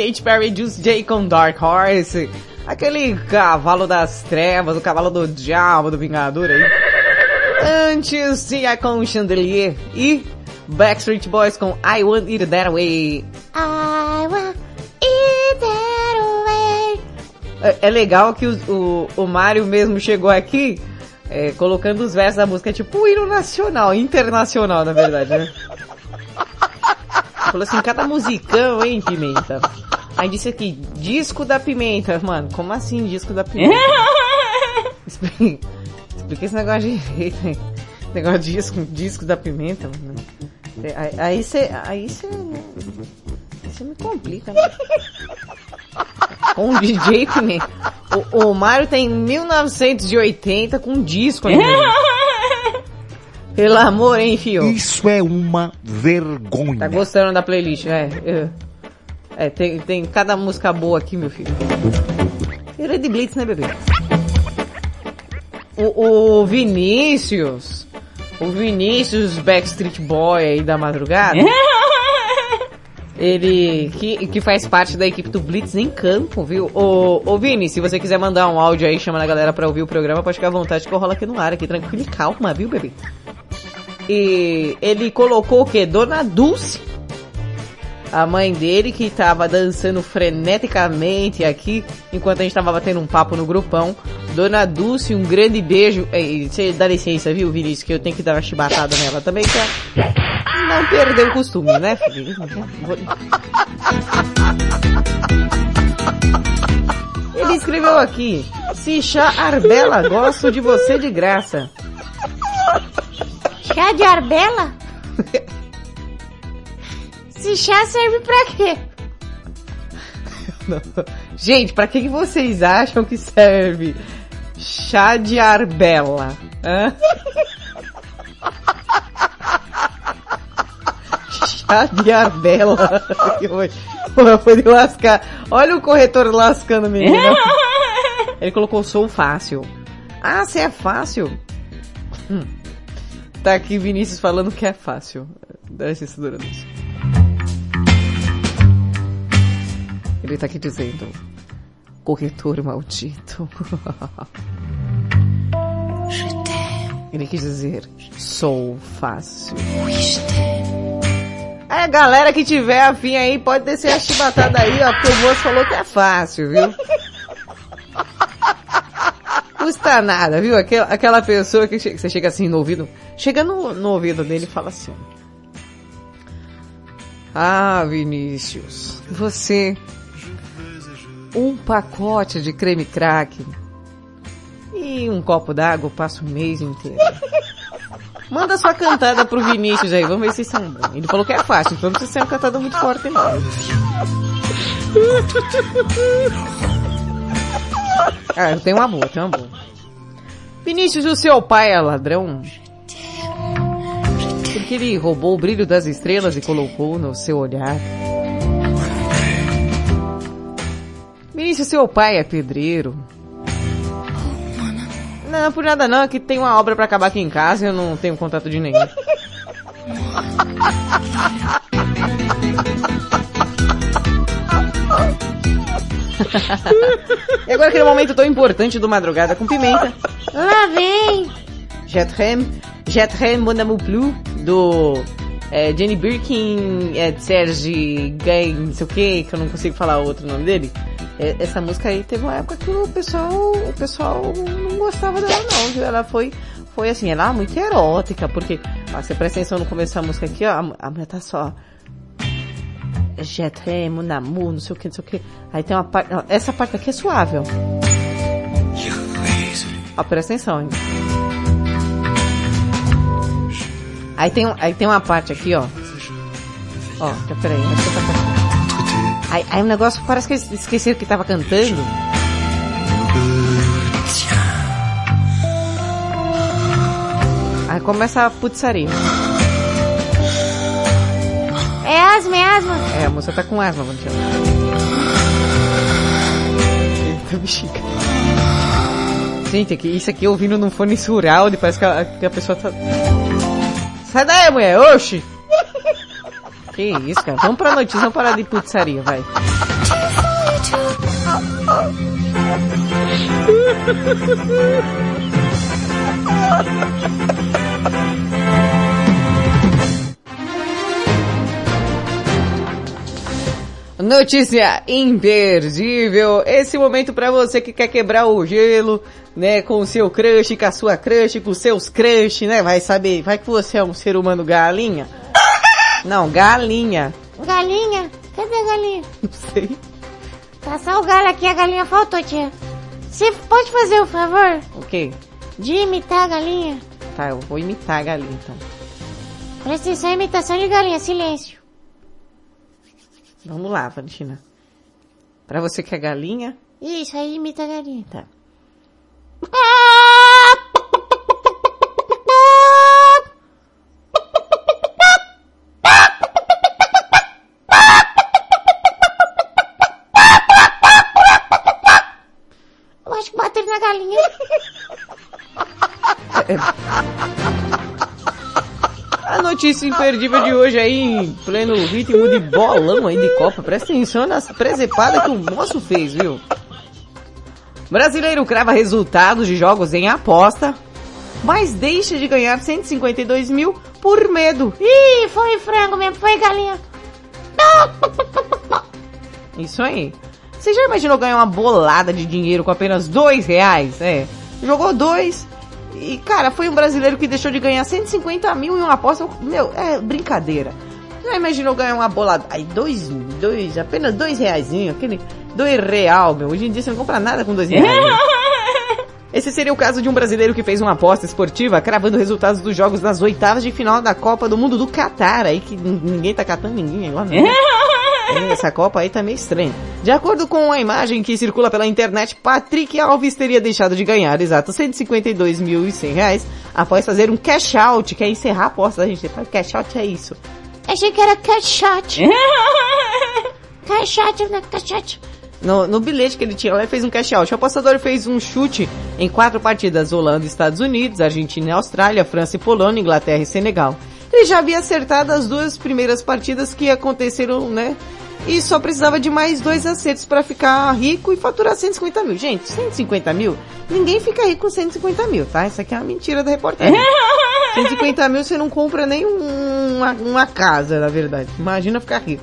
Kate Perry Juice J com Dark Horse. Aquele cavalo das trevas, o cavalo do diabo, do Vingador aí. Antes, Sia com Chandelier e Backstreet Boys com I Want It That Way. I want it that way. É, é legal que o, o, o Mario mesmo chegou aqui é, colocando os versos da música, tipo o hino nacional, internacional na verdade, né? Falou assim, cada musicão, hein, Pimenta? Aí disse aqui, disco da pimenta. Mano, como assim disco da pimenta? [LAUGHS] explica, explica esse negócio de. Negócio de disco, disco da pimenta, mano. Aí você. Aí você. Você me complica, né? Com Um DJ pimenta. O, o Mario tem 1980 com um disco ainda. [LAUGHS] Pelo amor, hein, fio? Isso é uma vergonha. Tá gostando da playlist, é. Eu... É, tem, tem cada música boa aqui, meu filho. Ele é de Blitz, né, bebê? O, o Vinícius, o Vinícius Backstreet Boy aí da madrugada, [LAUGHS] ele que, que faz parte da equipe do Blitz em campo, viu? Ô, ô Vini, se você quiser mandar um áudio aí, chama a galera pra ouvir o programa, pode ficar à vontade que eu rolo aqui no ar, aqui tranquilo e calma, viu, bebê? E ele colocou o quê? Dona Dulce a mãe dele que tava dançando freneticamente aqui, enquanto a gente tava batendo um papo no grupão. Dona Dulce, um grande beijo. Ei, Você dá licença, viu, Vinícius, que eu tenho que dar uma chibatada nela também pra não perder o costume, né? Ele escreveu aqui, Cichá Arbela, gosto de você de graça. Chá de arbela? [LAUGHS] Esse chá serve pra quê? [LAUGHS] Gente, pra que, que vocês acham que serve chá de arbela? Hã? [LAUGHS] chá de arbela. [LAUGHS] Pô, Foi de lascar. Olha o corretor lascando o menino. Ele colocou sou fácil. Ah, você é fácil? Hum. Tá aqui Vinícius falando que é fácil. Dá licença, Dona Ele tá aqui dizendo, corretor maldito. [LAUGHS] Ele quis dizer, sou fácil. A galera que tiver afim aí pode descer a chibatada aí, ó, porque o moço falou que é fácil, viu? Custa nada, viu? Aquela, aquela pessoa que, che- que você chega assim no ouvido, chega no, no ouvido dele e fala assim, ah, Vinícius, você um pacote de creme crack e um copo d'água passa o mês inteiro. [LAUGHS] Manda sua cantada pro Vinícius aí, vamos ver se são bons. Ele falou que é fácil, então não precisa ser uma cantada muito forte não. Ah, eu tenho uma boa, tenho uma boa. Vinícius, o seu pai é ladrão? Porque ele roubou o brilho das estrelas e colocou no seu olhar. Vinícius, seu pai é pedreiro? Não, por nada não, é que tem uma obra pra acabar aqui em casa e eu não tenho contato de nenhum. e agora aquele momento tão importante do Madrugada com Pimenta. Lá vem! Jetrem, Jetrem Mon Amour Blue, do é, Jenny Birkin, é, Serge Gay, não sei o que, que eu não consigo falar o outro nome dele. É, essa música aí teve uma época que o pessoal, o pessoal não gostava dela não, viu? Ela foi, foi assim, ela é muito erótica, porque, ó, você presta atenção no começo da música aqui, ó, a, a mulher tá só, Jetrem, Mon Amour, não sei o que, não sei o que. Aí tem uma parte, essa parte aqui é suave, ó. Ó, presta atenção, hein. Aí tem, um- aí tem uma parte aqui, ó. Ó, tá, peraí, acho que eu tá Aí, aí um negócio, parece que eles esqueceram que tava cantando. Aí começa a putzaria. É asma, é asma. É, a moça tá com asma, vamos tirar. Eita, bexiga. Gente, aqui, isso aqui ouvindo num fone surround, parece que a, que a pessoa tá... Sai daí, mulher, oxi! Que isso, cara. Vamos pra notícia, vamos parar de putzaria, vai. [LAUGHS] Notícia imperdível. Esse momento pra você que quer quebrar o gelo, né, com o seu crush, com a sua crush, com os seus crush, né? Vai saber, vai que você é um ser humano galinha. Não, galinha. Galinha? Cadê a galinha? [LAUGHS] Não sei. Tá só o galho aqui, a galinha faltou, tia. Você pode fazer o favor O quê? de imitar a galinha? Tá, eu vou imitar a galinha então. Presta atenção, imitação de galinha, silêncio. Vamos lá, Valentina. Pra você que é galinha, Isso, aí imita a galinha. Tá. na galinha. [LAUGHS] Notícia imperdível de hoje aí, em pleno ritmo de bolão aí de Copa. Presta atenção nas presepadas que o moço fez, viu? Brasileiro crava resultados de jogos em aposta, mas deixa de ganhar 152 mil por medo. Ih, foi frango mesmo, foi galinha. [LAUGHS] Isso aí. Você já imaginou ganhar uma bolada de dinheiro com apenas dois reais? É. Jogou dois. E, cara, foi um brasileiro que deixou de ganhar 150 mil em uma aposta. Meu, é brincadeira. Já imaginou ganhar uma bolada? Aí, dois, dois, apenas dois reaisinho, aquele dois real, meu. Hoje em dia você não compra nada com dois reais. né? [LAUGHS] Esse seria o caso de um brasileiro que fez uma aposta esportiva cravando resultados dos jogos das oitavas de final da Copa do Mundo do Catar, aí que ninguém tá catando ninguém agora. Né? [LAUGHS] Essa Copa aí tá meio estranha. De acordo com a imagem que circula pela internet, Patrick Alves teria deixado de ganhar, exato, 152.100 reais após fazer um cash out, que é encerrar a aposta, a gente cash out é isso. Achei que era cash shot. [LAUGHS] cash shot, né? Cash shot. No, no bilhete que ele tinha lá, ele fez um cash out. O apostador fez um chute em quatro partidas: Holanda, Estados Unidos, Argentina e Austrália, França e Polônia, Inglaterra e Senegal. Ele já havia acertado as duas primeiras partidas que aconteceram, né? E só precisava de mais dois acertos para ficar rico e faturar 150 mil. Gente, 150 mil? Ninguém fica rico com 150 mil, tá? Isso aqui é uma mentira da reportagem. [LAUGHS] 150 mil você não compra nem um- uma, uma casa, na verdade. Imagina ficar rico.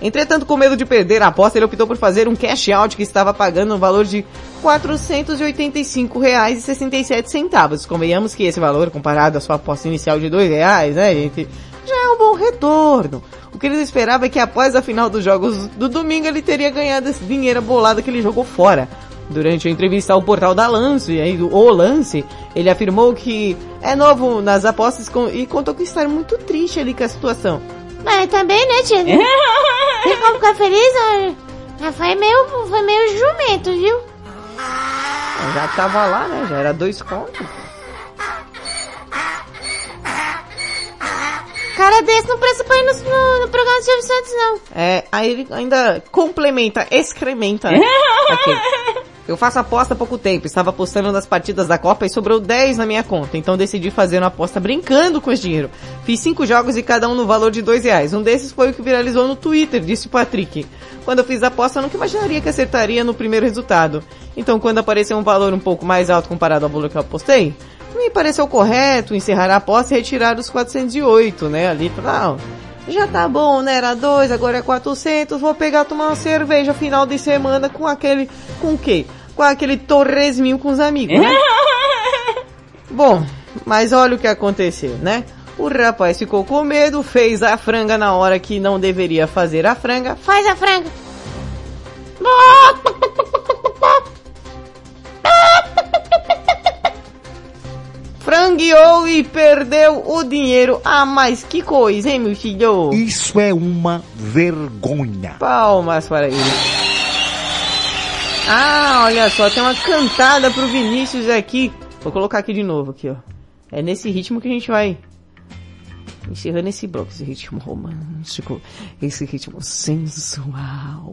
Entretanto, com medo de perder a aposta, ele optou por fazer um cash out que estava pagando um valor de R$ 485,67. Convenhamos que esse valor, comparado à sua aposta inicial de 2 reais, né, gente, já é um bom retorno. O que ele esperava é que após a final dos jogos do domingo, ele teria ganhado esse dinheiro bolado que ele jogou fora. Durante a entrevista ao portal da Lance, aí do O Lance, ele afirmou que é novo nas apostas e contou que está muito triste ali com a situação. Mas também, né, tia? Tem como ficar feliz? Mas foi meio, foi meio jumento, viu? Já tava lá, né? Já era dois contos. Cara desse não presta pra ir no, no, no programa do Silvio Santos, não. É, aí ele ainda complementa, excrementa. né? [LAUGHS] Aqui. Eu faço aposta há pouco tempo, estava apostando nas partidas da Copa e sobrou 10 na minha conta, então decidi fazer uma aposta brincando com esse dinheiro. Fiz cinco jogos e cada um no valor de dois reais. Um desses foi o que viralizou no Twitter, disse o Patrick. Quando eu fiz a aposta, eu nunca imaginaria que acertaria no primeiro resultado. Então quando apareceu um valor um pouco mais alto comparado ao valor que eu apostei, me pareceu correto encerrar a aposta e retirar os 408, né, ali pra... Já tá bom, né? Era dois, agora é 400. Vou pegar tomar uma cerveja final de semana com aquele. Com o quê? Com aquele torresminho com os amigos, né? [LAUGHS] bom, mas olha o que aconteceu, né? O rapaz ficou com medo, fez a franga na hora que não deveria fazer a franga. Faz a franga. [LAUGHS] Frangueou e perdeu o dinheiro. Ah, mas que coisa, hein, meu filho? Isso é uma vergonha. Palmas para ele. Ah, olha só, tem uma cantada pro Vinícius aqui. Vou colocar aqui de novo, aqui, ó. É nesse ritmo que a gente vai encerrando esse bloco, esse ritmo romântico, esse ritmo sensual.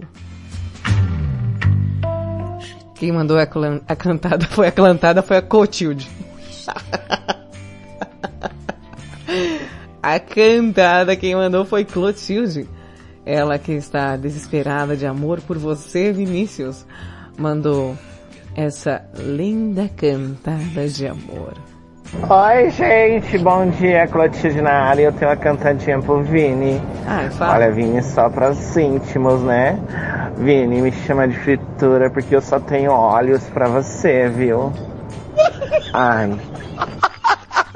Quem mandou a, a cantada [LAUGHS] foi a cantada foi a Clotilde. A cantada quem mandou foi Clotilde. Ela que está desesperada de amor por você, Vinícius, mandou essa linda cantada de amor. Oi, gente, bom dia, Clotilde na área. Eu tenho uma cantadinha pro Vini. Ah, fala. Olha, Vini, só pras íntimos, né? Vini, me chama de fritura porque eu só tenho olhos pra você, viu? Ai,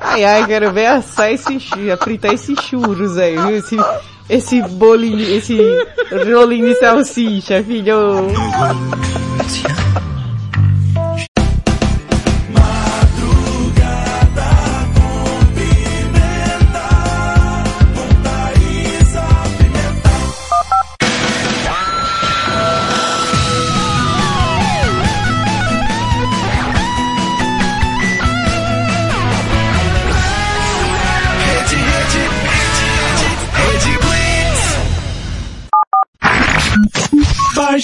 Ai, ai, quero ver assar esse fritar esses churros aí, viu? Esse, esse bolinho, esse rolinho de salsicha, filho.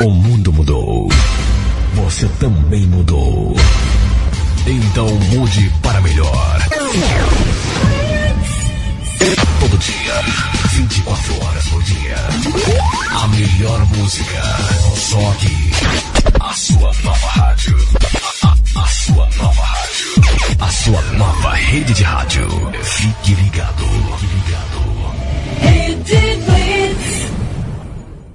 O mundo mudou. Você também mudou. Então mude para melhor. Todo dia, 24 horas por dia. A melhor música. Só aqui. A sua nova rádio. A, a- a sua nova rádio. A sua nova rede de rádio. Fique ligado. Fique ligado.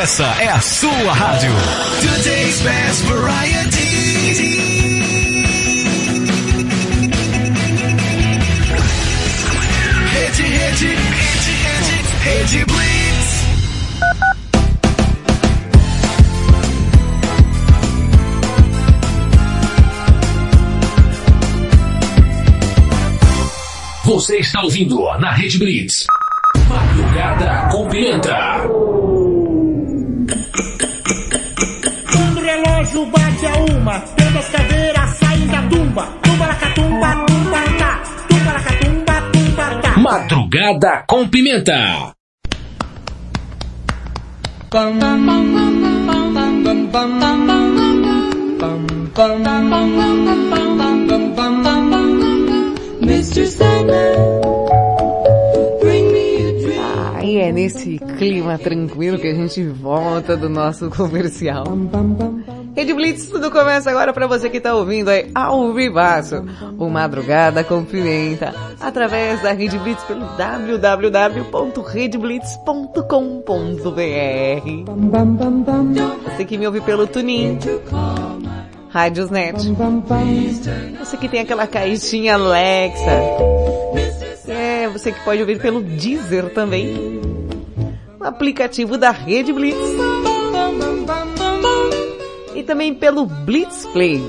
Essa é a sua rádio. Today's best variety. Rede, rede, rede, rede, rede Blitz. Você está ouvindo na Rede Blitz. Madrugada com Pimenta. Relógio bate a uma, todas as caveiras saem da tumba. Tumba la catumba, tumba tá. Tumba la catumba, tumba tá. Madrugada com Pimenta. Mr. Sandman, e é nesse clima tranquilo que a gente volta do nosso comercial. Rede Blitz, tudo começa agora para você que tá ouvindo aí ao vivaço. O Madrugada com Pimenta, através da Rede Blitz pelo www.redblitz.com.br. Você que me ouve pelo Tunin, Rádiosnet. Você que tem aquela caixinha Alexa. É, você que pode ouvir pelo Deezer também. O aplicativo da Rede Blitz. Também pelo Blitz Play.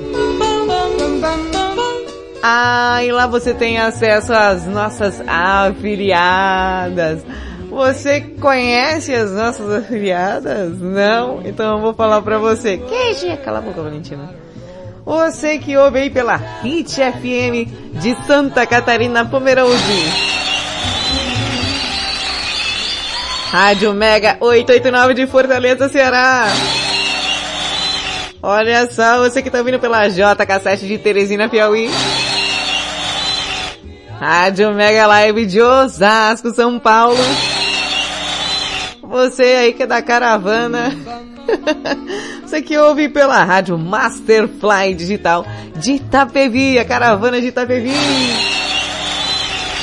Ah, e lá você tem acesso às nossas afiliadas. Você conhece as nossas afiliadas? Não? Então eu vou falar pra você. Queixe, cala a boca, Valentina. Você que ouve aí pela Hit FM de Santa Catarina, Pomerode. Rádio Mega 889 de Fortaleza, Ceará. Olha só, você que tá vindo pela JK7 de Teresina, Piauí. Rádio Mega Live de Osasco, São Paulo. Você aí que é da caravana. [LAUGHS] Você que ouve pela rádio Masterfly Digital de Itapevi, a caravana de Itapevi.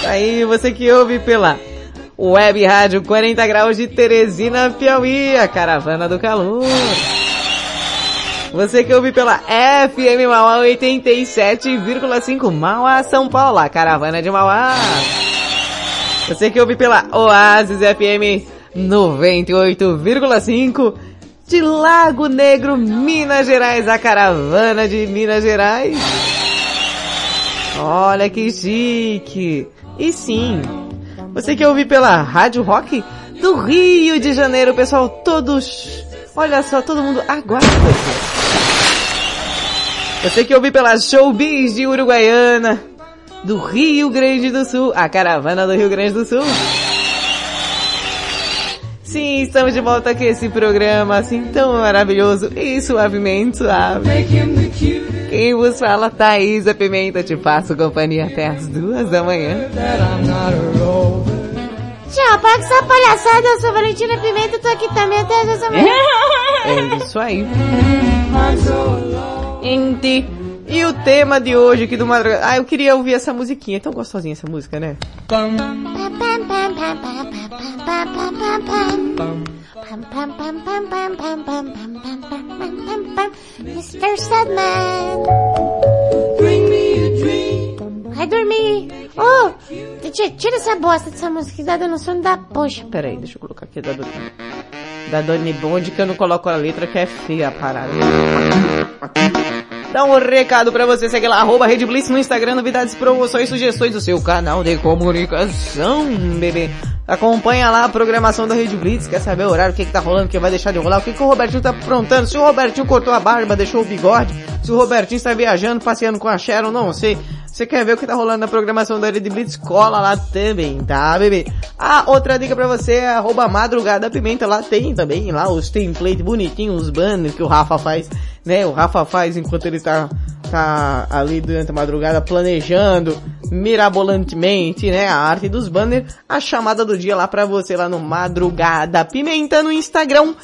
Aí você que ouve pela Web Rádio 40 Graus de Teresina, Piauí, a caravana do calor. Você que ouve pela FM Mauá 87,5 Mauá, São Paulo, a caravana de Mauá. Você que ouve pela Oasis FM 98,5 de Lago Negro, Minas Gerais, a caravana de Minas Gerais. Olha que chique. E sim, você que ouve pela Rádio Rock do Rio de Janeiro, pessoal, todos, olha só, todo mundo aguarda. Você que ouve pela Showbiz de Uruguaiana, do Rio Grande do Sul, a caravana do Rio Grande do Sul. Sim, estamos de volta com esse programa assim tão maravilhoso e suavemente suave. Quem vos fala, Thaisa Pimenta, te faço companhia até as duas da manhã. Tchau, paga essa palhaçada, eu sou Valentina Pimenta, tô aqui também até as. É isso isso aí. Gente, e o tema de hoje aqui do Madrugada... Ah, eu queria ouvir essa musiquinha. É tão gostosinha essa música, né? Mr. Sandman. Vai dormir. Oh, tira, essa bosta dessa música que tá dando sono da poxa. Peraí, deixa eu colocar aqui da Doni. Da Doni Bond, que eu não coloco a letra, que é feia a parada. Dá um recado pra você, segue lá, arroba Rede Blitz no Instagram, novidades, promoções, sugestões do seu canal de comunicação, bebê. Acompanha lá a programação da Rede Blitz, quer saber o horário, o que, que tá rolando, o que vai deixar de rolar, o que, que o Robertinho tá aprontando, se o Robertinho cortou a barba, deixou o bigode, se o Robertinho está viajando, passeando com a Sharon, não sei. Você quer ver o que tá rolando na programação da Rede Blitz? Cola lá também, tá, bebê? Ah, outra dica pra você é arroba madrugada pimenta, lá tem também, lá os templates bonitinhos, os banners que o Rafa faz, né? O Rafa faz enquanto ele tá, tá ali durante a madrugada planejando mirabolantemente, né? A arte dos banners, a chamada do dia lá pra você lá no Madrugada Pimenta no Instagram.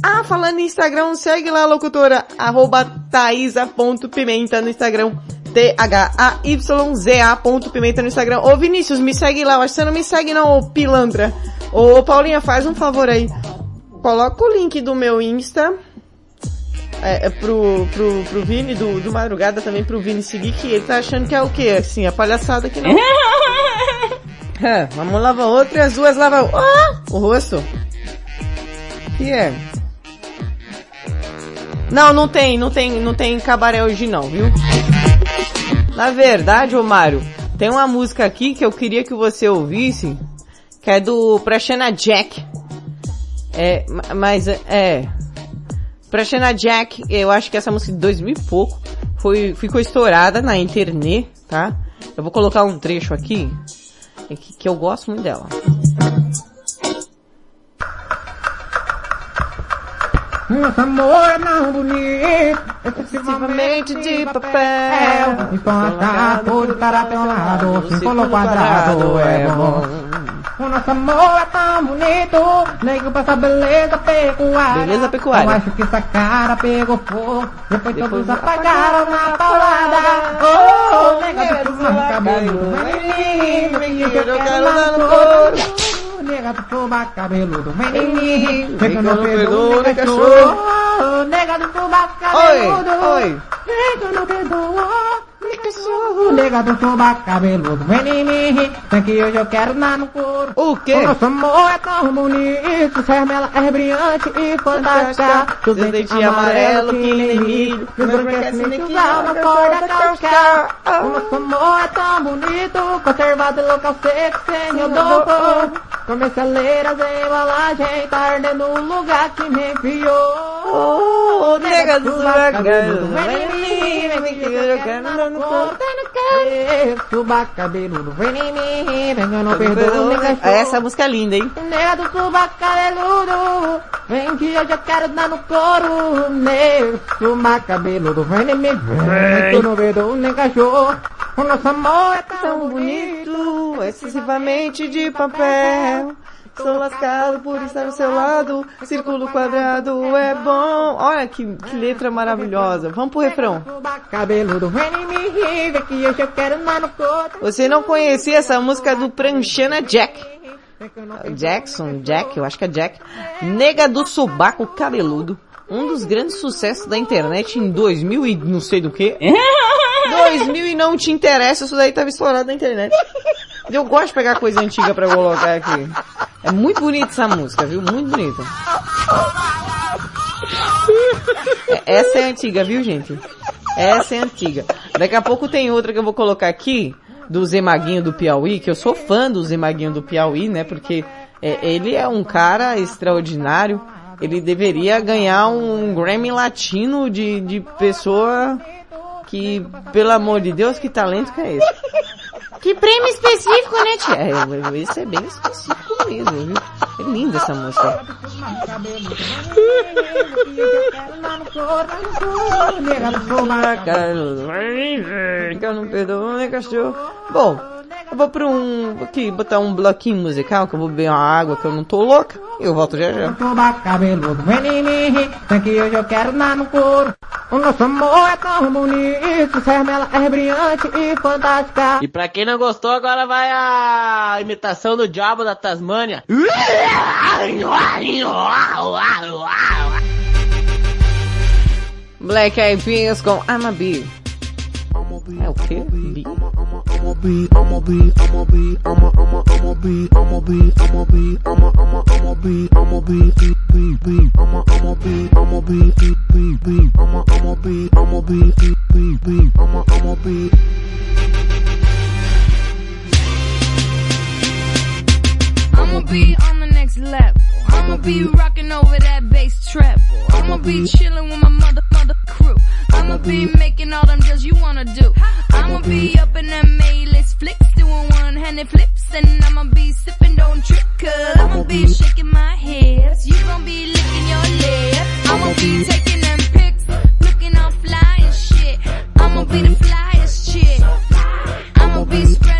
Ah, falando em Instagram, segue lá a locutora, arroba thaisa.pimenta no Instagram. T-H-A-Y-Z-A ponto pimenta no Instagram. Ô Vinícius, me segue lá. Acho que você não me segue não, ô pilantra. Ô Paulinha, faz um favor aí. Coloca o link do meu Insta. É, é pro, pro, pro Vini, do, do Madrugada também pro Vini seguir, que ele tá achando que é o quê? Assim, a palhaçada que não. [LAUGHS] é, vamos lavar outro e as duas lavam ah, o rosto. Que é? Não, não tem, não tem, não tem cabaré hoje não, viu? Na verdade, ô Mário, tem uma música aqui que eu queria que você ouvisse, que é do Prashana Jack. É, ma- mas é, Prashana Jack, eu acho que essa música de 2000 e pouco foi, ficou estourada na internet, tá? Eu vou colocar um trecho aqui, é que, que eu gosto muito dela. Nosso amor é tão bonito, excessivamente de papel. Enquanto tudo estará teu lado, círculo quadrado é bom. O nosso amor é tão bonito, nego passa beleza pecuária. Beleza pecuária. Eu acho que essa cara pegou fogo, depois, todos apagaram na paulada. Oh, nega seu cabelo, vem vem que eu quero dar no couro. Nega do tuba cabeludo, vem em mim, vem que eu não perdoo nem cachorro. Nega do tuba cabeludo, vem que eu não perdoo nem cachorro. Nega do tuba cabeludo, vem em mim, vem que hoje eu quero dar no couro. O quê? O nosso amor é tão bonito, sua remela é brilhante e fantástica. Seus dentes amarelo que nem milho, embranquece que usar uma corda cáustica. O nosso amor é tão bonito, conservado em local seco, sem odor. Comercialeiras em embalagem, tá ardendo no lugar que me enfiou. Oh, nega do cabeludo, vem em mim, que eu quero dar no em mim, vem que eu não perdoo nem cachorro. Essa música é linda, hein? Nega do suba cabeludo, vem que eu já quero dar no couro. Em mim, vem que eu não perdoo nem cachorro. O nosso amor é tão bonito, excessivamente de papel. Sou lascado por estar ao seu lado. Círculo quadrado é bom. Olha que, que letra maravilhosa. Vamos pro refrão. Você não conhecia essa música do Pranchana Jack? Jackson, Jack, eu acho que é Jack. Nega do Sobaco Cabeludo. Um dos grandes sucessos da internet em 2000 e não sei do que. 2000 [LAUGHS] e não te interessa, isso daí tava estourado na internet. Eu gosto de pegar coisa antiga pra colocar aqui. É muito bonita essa música, viu? Muito bonita. É- Essa é antiga, viu, gente? Essa é antiga. Daqui a pouco tem outra que eu vou colocar aqui, do Zé Maguinho do Piauí, que eu sou fã do Zé Maguinho do Piauí, né? Porque é, ele é um cara extraordinário. Ele deveria ganhar um Grammy Latino de, de pessoa que, pelo amor de Deus, que talento que é esse? Que prêmio específico, né, tia? É, esse é bem específico mesmo, viu? É linda essa música. [LAUGHS] Que eu não perdoo nem cachorro. Bom, Eu vou pra um, vou aqui botar um bloquinho musical, que eu vou beber uma água, que eu não tô louca, e eu volto já já. Cabeludo, tem que hoje eu quero dar no couro. O nosso amor é tão bonito, Sermela é brilhante e fantástica. E pra quem não gostou, agora vai a imitação do diabo da Tasmânia. Black Eyed Peas com I'm a Bee. É o quê? Bee? Be, I'ma be, I'ma be, I'ma, I'ma, I'ma be, I'ma be, I'ma be, I'ma, I'ma, I'ma be, I'ma be, be, be, be, I'ma, I'ma be, I'ma be, be, be, be, I'ma, I'ma be, I'ma be, be, be, be, I'ma, I'ma be. I'ma be on next level. I'ma be rocking over that bass treble. I'ma be chilling with my mother, mother crew. I'ma be making all them deals you wanna do. I'ma be up in them A-list flicks, doing one-handed flips, and I'ma be sipping, don't I'ma be shaking my hips. You gon' be licking your lips. I'ma be taking them pics, looking all fly and shit. I'ma be the flyest chick. I'ma be spreading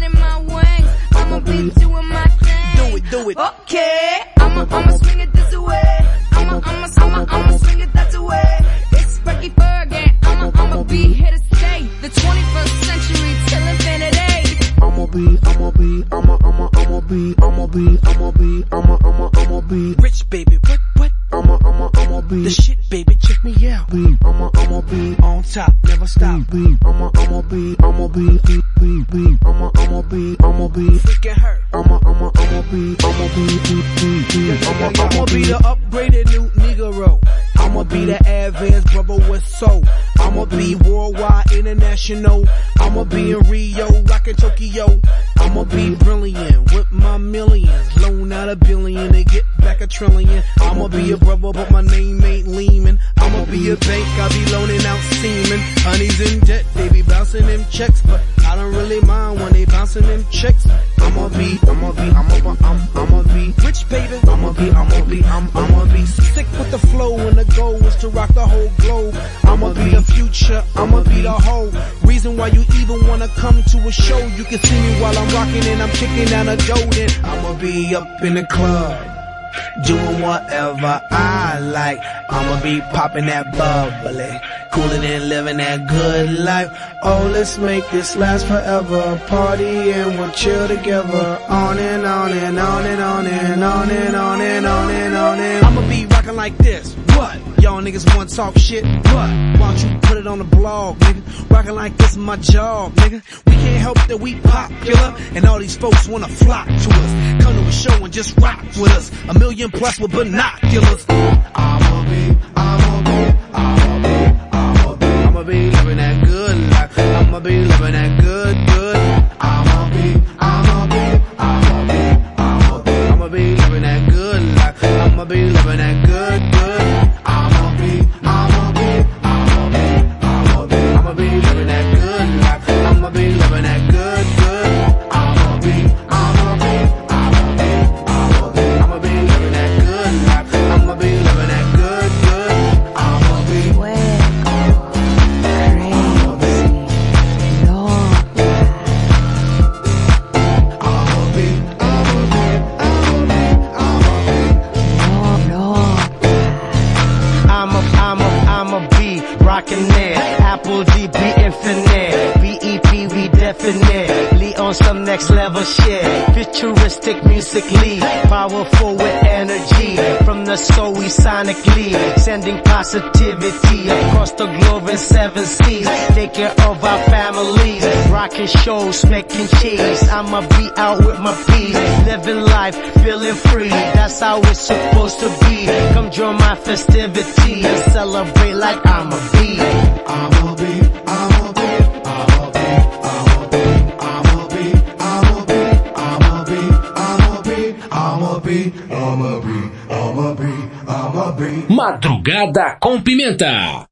it. Okay. I'ma, I'ma swing it this way. I'ma, I'ma, I'ma, I'ma swing it that way. It's Frankie Fergie. I'ma, I'ma be here to stay. The 21st century till infinity. I'ma be, I'ma be, I'ma, I'ma, I'ma be, I'ma be, I'ma be, I'ma, I'ma, I'ma be Rich baby, what, what? I'ma, I'ma, I'ma be The shit baby, check me out. be, I'ma, I'ma be On top, never stop. be, I'ma, I'ma be, I'ma be, be, be, be, I'ma, I'ma be, I'ma be Freaking hurt. I'ma, I'ma, I'ma be, I'ma be, be, be, be, I'ma, I'ma be the upgraded new Negro. I'ma be the advanced brother with soul. I'ma be worldwide, international. I'ma be in Rio, rockin' Tokyo. I'ma be brilliant with my millions. Loan out a billion and get back a trillion. I'ma be a brother, but my name ain't Lehman. I'ma be a bank, I be loaning out semen. Honeys in debt, they be bouncing them checks, but I don't really mind when they bouncing them checks. I'ma be, I'ma be, I'ma, I'm, I'ma be rich, baby. I'ma be, I'ma be, I'm, I'ma be sick with the flow and the goal is to rock the whole globe. I'ma be the future, I'ma be the whole reason why you even wanna come to a show. You can see me while I'm rocking and I'm kicking down a golden. I'ma be up in the club. Doing whatever I like. I'ma be popping that bubbly. Cooling and living that good life. Oh, let's make this last forever. Party and we'll chill together. On and on and on and on and on and on and on and on and I'ma be rocking like this. What? Y'all niggas want to talk shit? What? Why don't you put it on the blog, nigga? Rocking like this is my job, nigga. We can't help that we popular, and all these folks wanna flock to us. Come to a show and just rock with us. A million plus with binoculars. I'ma be, I'ma be, I'ma be, I'ma be, I'ma be living that good life. I'ma be living that good, good. Level. Futuristic musically, powerful with energy. From the soul we sonically, sending positivity across the globe in seven seas. Care of our families, rocking shows, making cheese. I'ma be out with my peas, living life, feeling free. That's how it's supposed to be. Come join my festivity and celebrate like I'm a bee. I'ma be, I'ma be, I'ma Madrugada com Pimenta.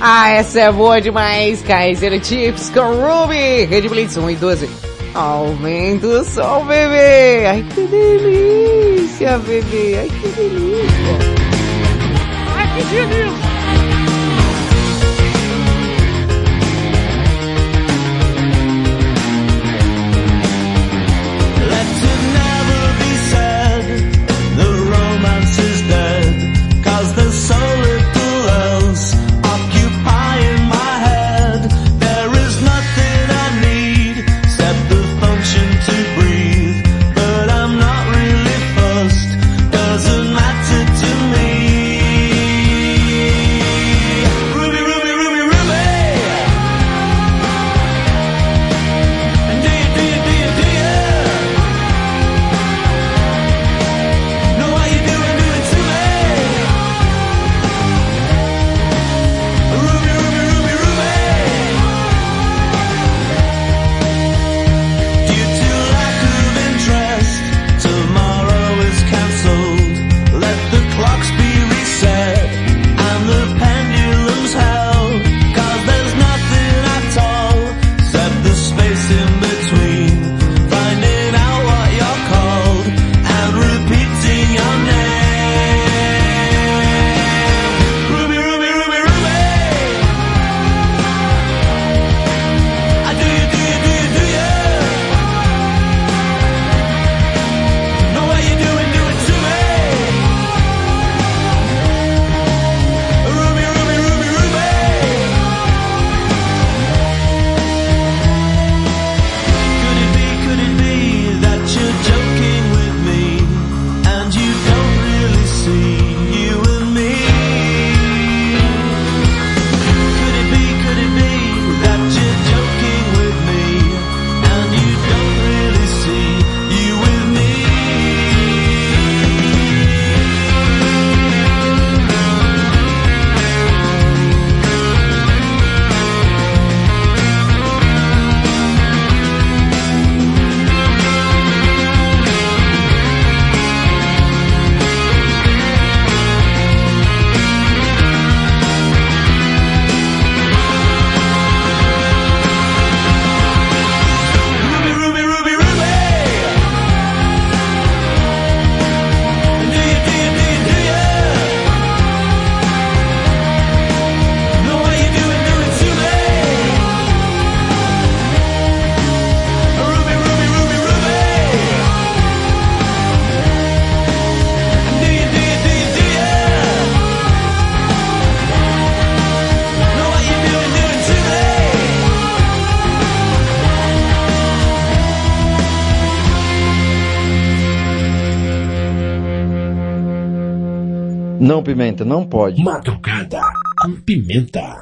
Ah, essa é boa demais. Kaiser Chips com Ruby. Red Blitz 1 e 12. Aumenta o som, bebê. Ai, que delícia, bebê. Ai, que delícia. Ai, que delícia. Não, Pimenta, não pode. Madrugada com pimenta.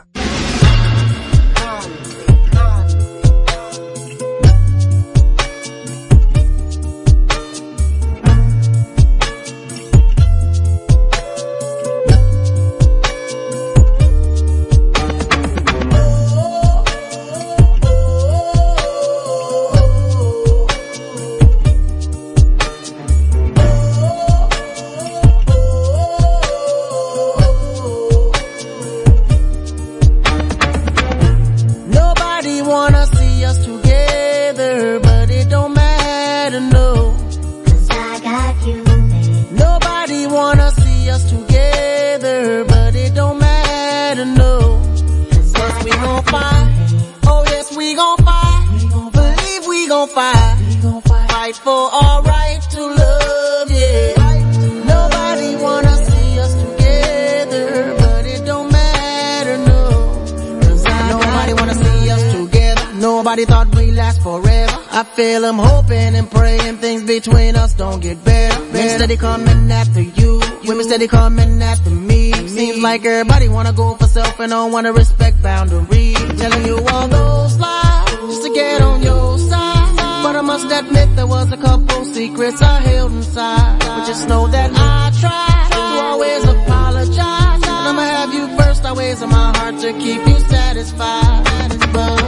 Steady coming after me. Seems like everybody wanna go for self and don't wanna respect boundaries. Telling you all those lies just to get on your side. But I must admit there was a couple secrets I held inside. But just know that I tried to always apologize. And I'ma have you first always in my heart to keep you satisfied. But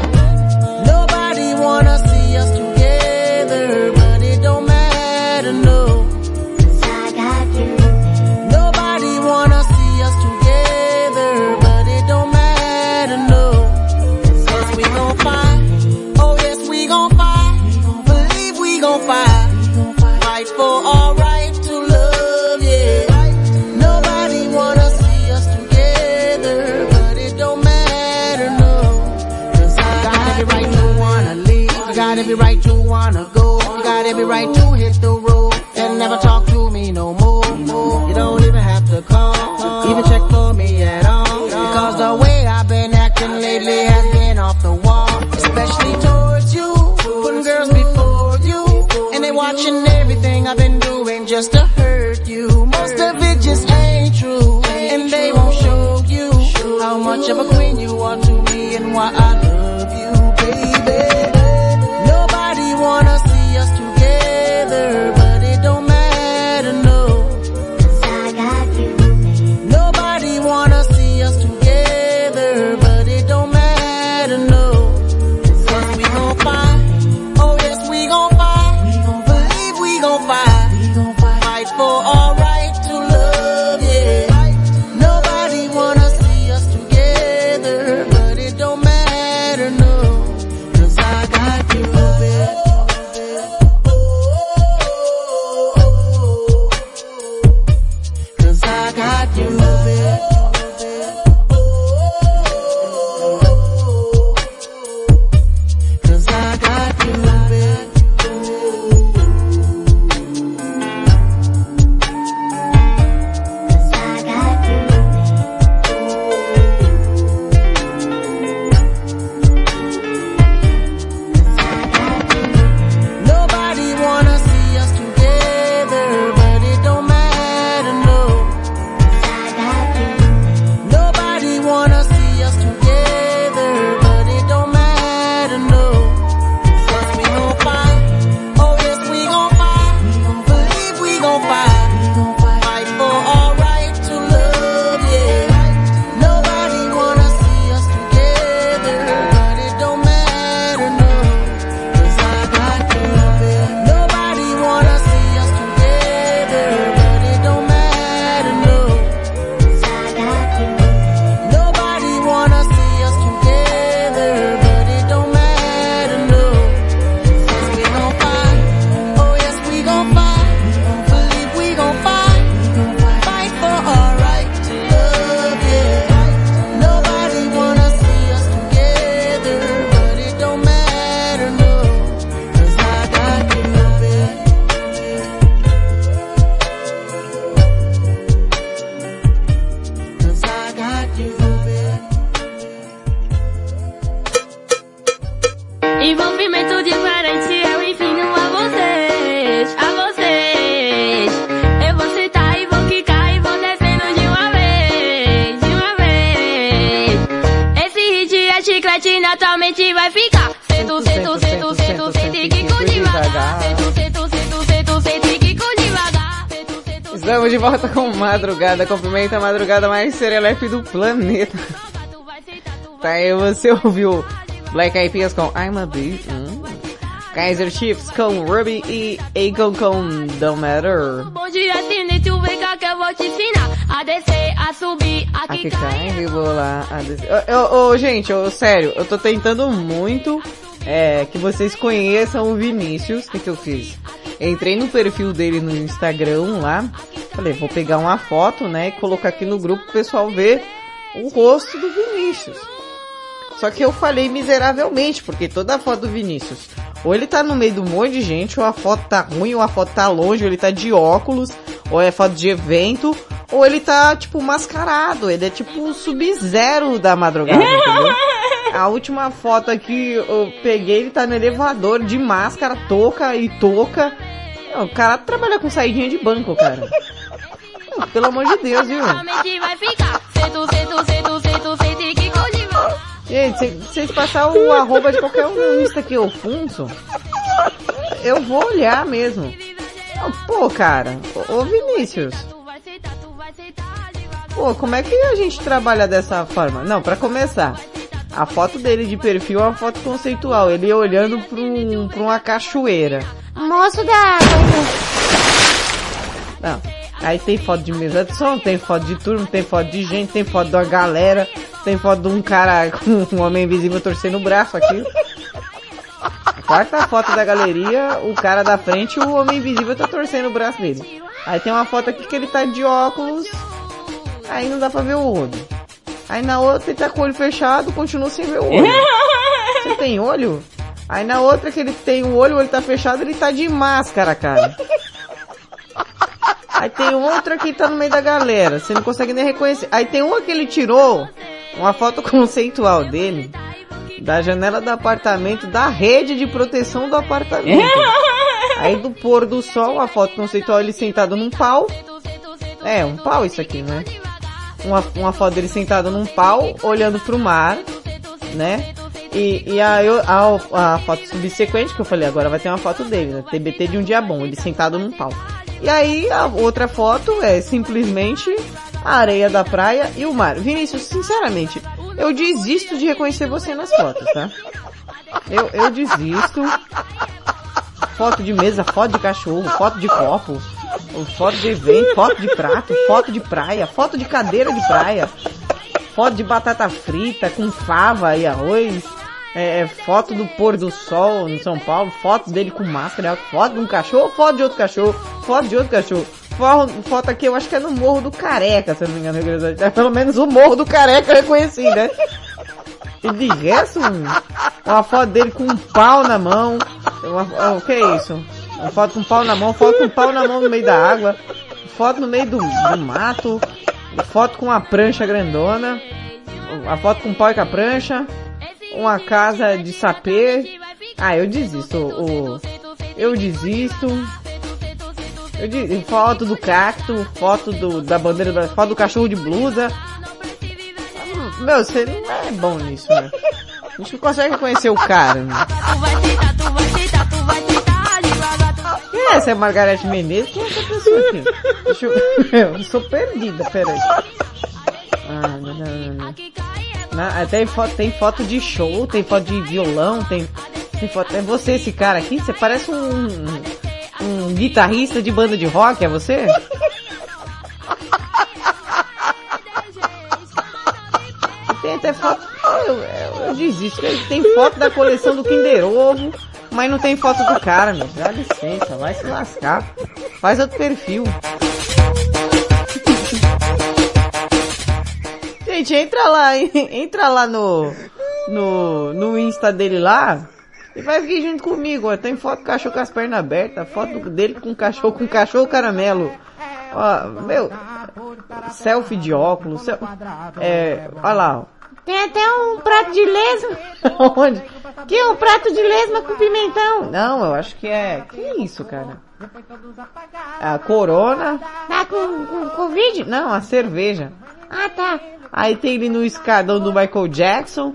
nobody wanna see us together, right to wanna go. You got every right to hit the road and never talk to me no more. You don't even have to call, even check for me at all. Because the way I've been acting lately has been off the wall, especially towards you. Putting girls before you, and they watching everything I've been doing just to madrugada mais serelepe do planeta. Tá aí, você ouviu Black Eyed Peas com I'm a Beat. Hum. Kaiser Chiefs com Ruby e Akon com Don't Matter. Bom dia, Sinistro, vem cá que eu vou te ensinar. A descer, a subir, a quicar. cai, rebolar, a des- Ô, gente, ô, sério, eu tô tentando muito é, que vocês conheçam o Vinícius. O que, que eu fiz? Entrei no perfil dele no Instagram lá. Falei, vou pegar uma foto, né, e colocar aqui no grupo pro pessoal ver o rosto do Vinícius. Só que eu falei miseravelmente, porque toda a foto do Vinícius, ou ele tá no meio de um monte de gente, ou a foto tá ruim, ou a foto tá longe, ou ele tá de óculos, ou é foto de evento, ou ele tá, tipo, mascarado. Ele é tipo o sub-zero da madrugada, entendeu? [LAUGHS] A última foto aqui eu peguei, ele tá no elevador de máscara, touca e touca. Não, O cara trabalha com saidinha de banco, cara. [LAUGHS] Pelo amor de Deus, viu? Gente, se vocês passar o arroba de qualquer um no Insta que eu funço, eu vou olhar mesmo. Pô, cara, ô Vinícius. Pô, como é que a gente trabalha dessa forma? Não, pra começar, a foto dele de perfil é uma foto conceitual, ele olhando pra, um, pra uma cachoeira. Moço da. Não. Aí tem foto de mesa de som, tem foto de turma, tem foto de gente, tem foto de uma galera, tem foto de um cara [LAUGHS] com um homem invisível torcendo o braço aqui. Quarta foto da galeria, o cara da frente, o homem invisível tá torcendo o braço dele. Aí tem uma foto aqui que ele tá de óculos, aí não dá pra ver o olho. Aí na outra ele tá com o olho fechado, continua sem ver o olho. [LAUGHS] Você tem olho? Aí na outra que ele tem o olho, o olho tá fechado, ele tá de máscara, cara. Aí tem outra que tá no meio da galera, você não consegue nem reconhecer. Aí tem uma que ele tirou, uma foto [LAUGHS] conceitual dele, da janela do apartamento, da rede de proteção do apartamento. [LAUGHS] Aí do pôr do sol, a foto conceitual ele sentado num pau. É, um pau isso aqui, né? Uma, uma foto dele sentado num pau, olhando pro mar, né? E, e a, a, a foto subsequente que eu falei, agora vai ter uma foto dele, né? TBT de um dia bom, ele sentado num pau. E aí a outra foto é simplesmente a areia da praia e o mar. Vinícius, sinceramente, eu desisto de reconhecer você nas fotos, tá? Eu, eu desisto. Foto de mesa, foto de cachorro, foto de copo, foto de evento, foto de prato, foto de praia, foto de cadeira de praia, foto de batata frita com fava e arroz, é, é, foto do pôr do sol em São Paulo, foto dele com máscara, foto de um cachorro, foto de outro cachorro, foto de outro cachorro. Foto, foto aqui, eu acho que é no Morro do Careca, se eu não me engano. É pelo menos o Morro do Careca eu reconheci, né? E de resto, uma foto dele com um pau na mão. Uma, o que é isso? Uma foto com um pau na mão, foto com um pau na mão no meio da água, foto no meio do, do mato, foto com uma prancha grandona, a foto com um pau e com a prancha, uma casa de sapê. Ah, eu desisto. O, eu desisto. Eu de, foto do cacto, foto do, da bandeira foto do cachorro de blusa. Meu, você não é bom nisso, né? A gente não consegue reconhecer o cara, né? Quem é essa? É Margarete Menezes? Quem é essa pessoa aqui? Deixa eu... [LAUGHS] eu sou perdida, peraí. Ah, não, não, não, não. Na- tem, foto, tem foto de show, tem foto de violão, tem, tem foto... É você esse cara aqui? Você parece um, um guitarrista de banda de rock, é você? [LAUGHS] Tem até foto... Eu, eu, eu desisto. Tem foto da coleção do Kinder Ovo, mas não tem foto do cara, meu. Dá licença, vai se lascar. Faz outro perfil. Gente, entra lá, hein? [LAUGHS] entra lá no, no, no Insta dele lá e vai vir junto comigo, ó. Tem foto do cachorro com as pernas abertas, foto dele com cachorro, com cachorro caramelo. Ó, meu, selfie de óculos, sel- é, olha lá, ó. Tem até um prato de lesma. [LAUGHS] Onde? Que é um prato de lesma com pimentão. Não, eu acho que é, que isso, cara? A corona. Tá com, com Covid? Não, a cerveja. Ah, tá. Aí tem ele no escadão do Michael Jackson.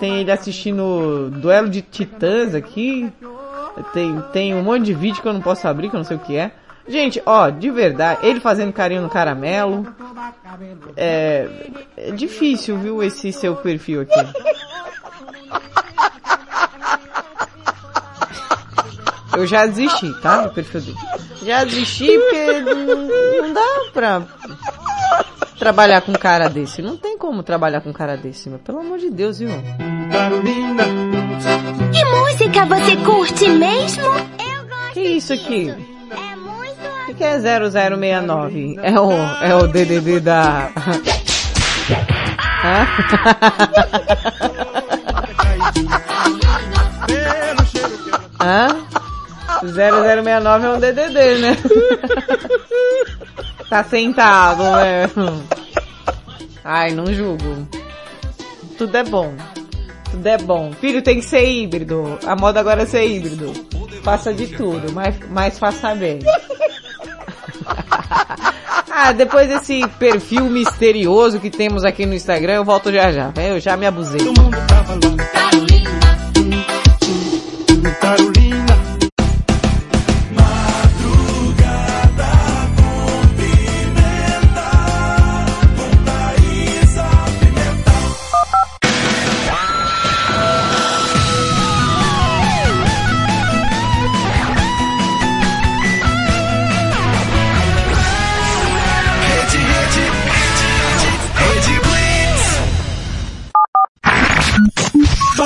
tem ele assistindo duelo de titãs aqui. Tem, tem um monte de vídeo que eu não posso abrir, que eu não sei o que é. Gente, ó, de verdade, ele fazendo carinho no caramelo. É, é difícil, viu, esse seu perfil aqui. Eu já desisti, tá? Do perfil dele. Já desisti porque não, não dá pra trabalhar com um cara desse. Não tem como trabalhar com um cara desse, meu. Pelo amor de Deus, viu? Que música você curte mesmo? Que isso aqui? O que, é 0069? É o, é o DDD da... Hã? Hã? 0069 é um DDD, né? [LAUGHS] tá sentado, né? Ai, não julgo. Tudo é bom. Tudo é bom. Filho, tem que ser híbrido. A moda agora é ser híbrido. Faça de tudo, mas, mas faça bem. [LAUGHS] ah, depois desse perfil misterioso que temos aqui no Instagram, eu volto já já. Eu já me abusei. Carolina.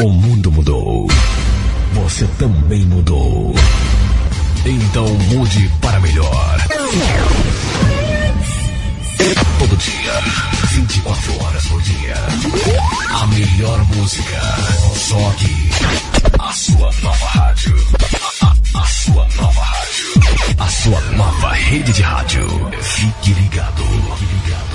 O mundo mudou. Você também mudou. Então mude para melhor. Todo dia, 24 horas por dia. A melhor música. Só aqui. A sua nova rádio. A, a- a sua nova rádio. A sua nova rede de rádio. Fique ligado. Fique ligado.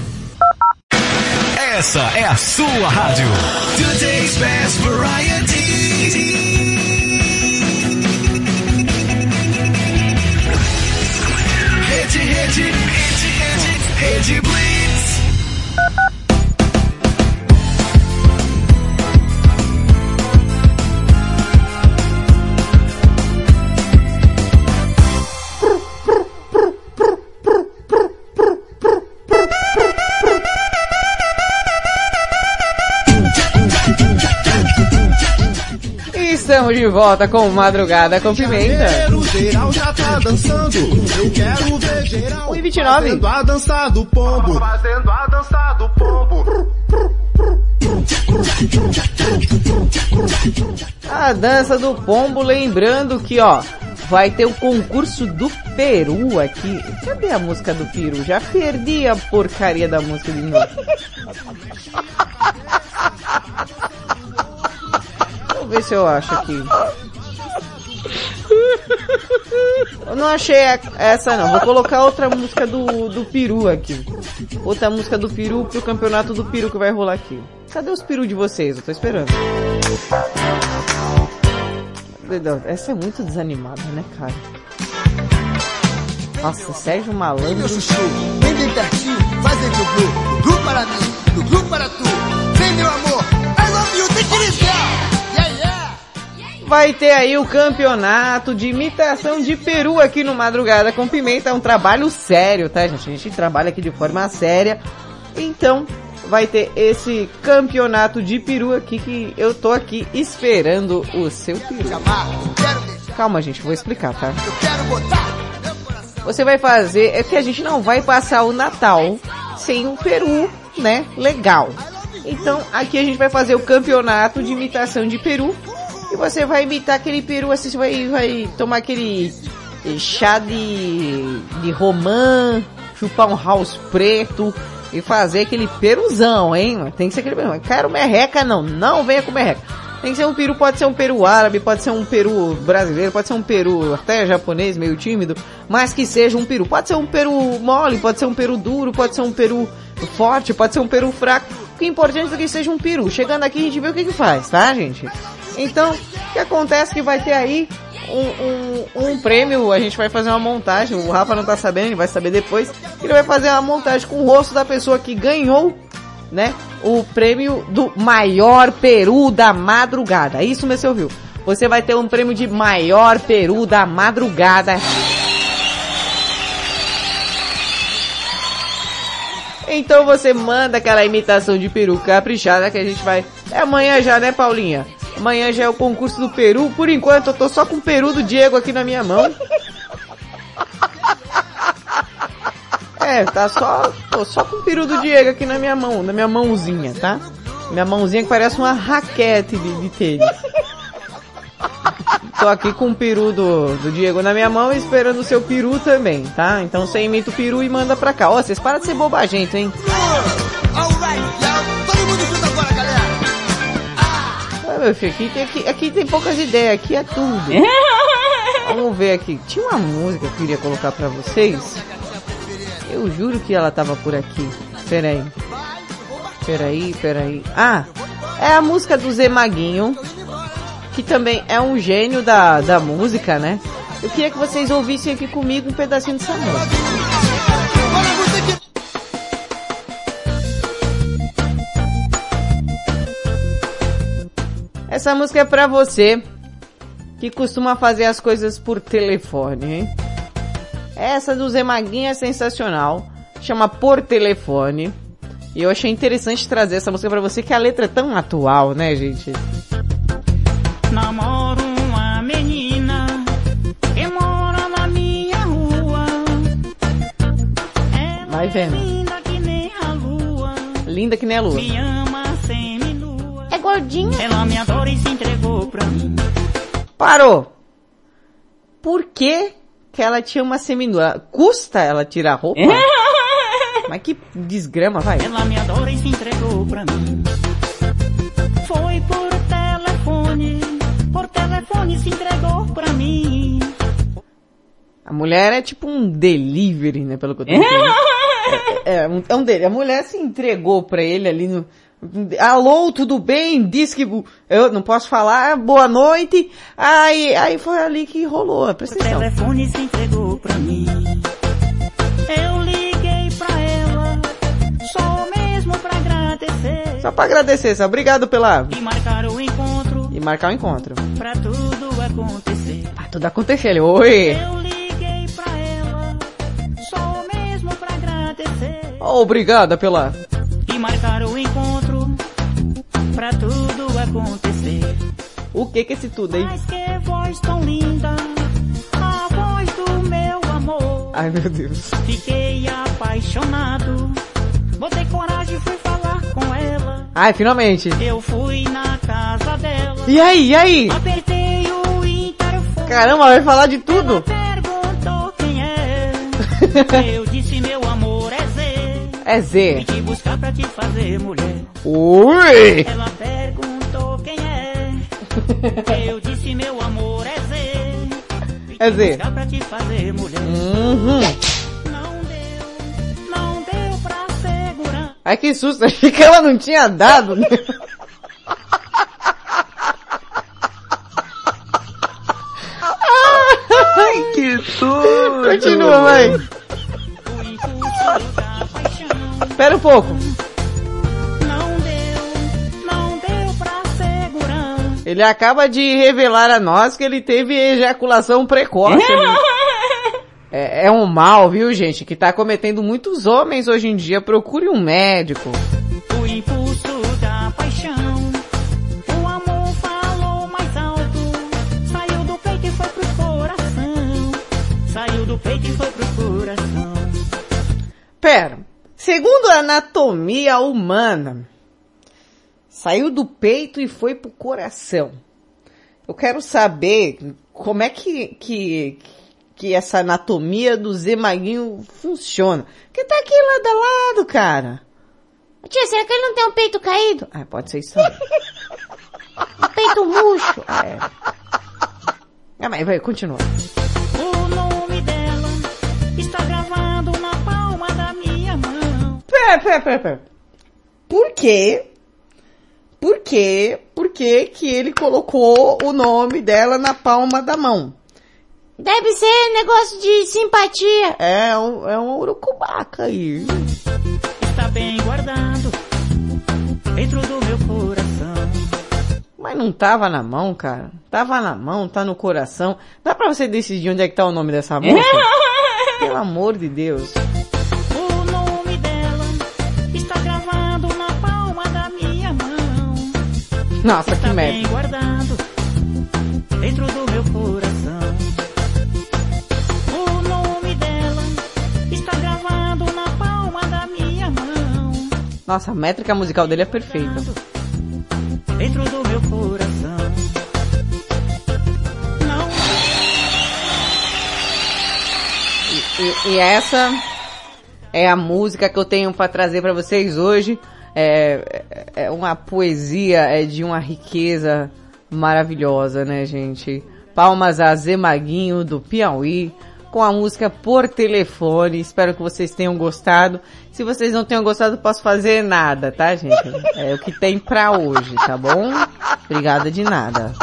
Essa é a sua rádio. Today's best variety. Rede, rede, rede, rede, rede Blitz. Estamos de volta com Madrugada com Pimenta. Janeiro, geral já tá dançando. Eu quero ver geral 1,29. fazendo a dança do pombo. Fazendo a dança do pombo. A dança do pombo, lembrando que, ó, vai ter o concurso do Peru aqui. Cadê a música do Peru? Já perdi a porcaria da música de novo. [LAUGHS] Ver se eu acho aqui. Eu não achei essa não. Vou colocar outra música do, do Peru aqui. Outra música do Peru pro campeonato do Peru que vai rolar aqui. Cadê os Peru de vocês? Eu tô esperando. Essa é muito desanimada, né, cara? Nossa, Sérgio Malandro. Meu chuchu, vem bem pertinho, faz do glu, glu para mim, do glu para tu. Vai ter aí o campeonato de imitação de Peru aqui no Madrugada com Pimenta. É um trabalho sério, tá, gente? A gente trabalha aqui de forma séria. Então, vai ter esse campeonato de peru aqui que eu tô aqui esperando o seu peru. Calma, gente, vou explicar, tá? Você vai fazer, é que a gente não vai passar o Natal sem um peru, né, legal. Então, aqui a gente vai fazer o campeonato de imitação de peru. E você vai imitar aquele peru, assim, você vai, vai tomar aquele eh, chá de, de romã, chupar um house preto e fazer aquele peruzão, hein? Tem que ser aquele peru. Quero merreca não, não venha com merreca. Tem que ser um peru, pode ser um peru árabe, pode ser um peru brasileiro, pode ser um peru até japonês, meio tímido, mas que seja um peru. Pode ser um peru mole, pode ser um peru duro, pode ser um peru forte, pode ser um peru fraco. O que é importante é que seja um peru. Chegando aqui a gente vê o que que faz, tá, gente? Então, o que acontece é que vai ter aí um, um, um prêmio, a gente vai fazer uma montagem, o Rafa não tá sabendo, ele vai saber depois. Ele vai fazer uma montagem com o rosto da pessoa que ganhou né? O prêmio do maior peru da madrugada. Isso mesmo, você ouviu? Você vai ter um prêmio de maior peru da madrugada. Então você manda aquela imitação de peru caprichada que a gente vai. É amanhã já, né, Paulinha? Amanhã já é o concurso do peru. Por enquanto eu tô só com o peru do Diego aqui na minha mão. [LAUGHS] É, tá só, tô só com o peru do Diego aqui na minha mão, na minha mãozinha, tá? Minha mãozinha que parece uma raquete de, de tênis. Tô aqui com o peru do, do Diego na minha mão esperando o seu peru também, tá? Então você imita o peru e manda pra cá. Ó, vocês param de ser bobagento, hein? Ah, meu filho, aqui tem, aqui, aqui tem poucas ideias, aqui é tudo. [LAUGHS] Vamos ver aqui. Tinha uma música que eu queria colocar pra vocês. Eu juro que ela tava por aqui. Peraí. Peraí, peraí. Ah, é a música do Zé Maguinho, que também é um gênio da, da música, né? Eu queria que vocês ouvissem aqui comigo um pedacinho dessa música. Essa música é pra você que costuma fazer as coisas por telefone, hein? Essa do Zé Maguinho é sensacional. Chama Por Telefone. E eu achei interessante trazer essa música pra você, que a letra é tão atual, né, gente? Namoro uma menina que mora na minha rua. Vai vendo. Linda que nem a lua. Linda que nem a lua. Gordinha? Ela me adora e se entregou pra mim. Parou! Por que que ela tinha uma seminua? Custa ela tirar a roupa? [LAUGHS] Mas que desgrama, vai. Ela me adora e se entregou pra mim. Foi por telefone, por telefone se entregou pra mim. A mulher é tipo um delivery, né, pelo que eu tô entendendo. [LAUGHS] é, é, um- é um dele. A mulher se entregou pra ele ali no... Alô, tudo bem? Disse que eu não posso falar, boa noite. Aí, aí foi ali que rolou, presta O atenção. telefone se entregou pra mim. Eu liguei pra ela, só mesmo pra agradecer. Só pra agradecer, só obrigado pela... E marcar o encontro E marcar o encontro. pra tudo acontecer. Pra tudo acontecer, ele, oi! Eu liguei pra ela, só mesmo pra agradecer. Obrigada pela... E marcar o encontro pra tudo acontecer. O que que é esse tudo aí? Mas que voz tão linda, a voz do meu amor. Ai, meu Deus. Fiquei apaixonado, botei coragem e fui falar com ela. Ai, finalmente. Eu fui na casa dela. E aí, e aí? Apertei o interfone. Caramba, vai falar de tudo? Perguntou quem é. [LAUGHS] Eu disse meu amor é Z. É Z. Vim te buscar pra te fazer mulher. Ui! Ela perguntou quem é. [LAUGHS] Eu disse meu amor é Z. É Z. Pra te fazer mulher. Uhum. Não deu pra segurar. Ai, que susto, achei que ela não tinha dado. né? Ai, que tudo! Continua, vai. Espera um pouco. Ele acaba de revelar a nós que ele teve ejaculação precoce. [LAUGHS] é, é um mal, viu, gente, que tá cometendo muitos homens hoje em dia. Procure um médico. O impulso da paixão. O amor falou mais alto. Saiu do peito e foi pro coração. Saiu do peito e foi pro coração. Pera. Segundo a anatomia humana, saiu do peito e foi pro coração. Eu quero saber como é que, que, que essa anatomia do Zé Maguinho funciona. Que tá aqui lado a lado, cara. Tia, será que ele não tem um peito caído? Ah, pode ser isso também. Um peito murcho? É. Ah, mas vai, continua. O nome dela está gravado na palma da minha mão. Pera, pera, pera, pera. Por quê? Por quê? Por que que ele colocou o nome dela na palma da mão? Deve ser negócio de simpatia. É um, é um urucubaca aí. Está bem guardado dentro do meu coração. Mas não tava na mão, cara. Tava na mão, tá no coração. Dá pra você decidir onde é que tá o nome dessa moça? [LAUGHS] Pelo amor de Deus. Nossa, que bem merda. guardado dentro do meu coração. O nome dela está gravado na palma da minha mão. Nossa, a métrica musical dele é perfeita. Dentro do meu coração. Não E, e essa é a música que eu tenho pra trazer pra vocês hoje. É, é é uma poesia, é de uma riqueza maravilhosa, né, gente? Palmas a Zé Maguinho do Piauí com a música Por Telefone. Espero que vocês tenham gostado. Se vocês não tenham gostado, posso fazer nada, tá, gente? É o que tem pra hoje, tá bom? Obrigada de nada.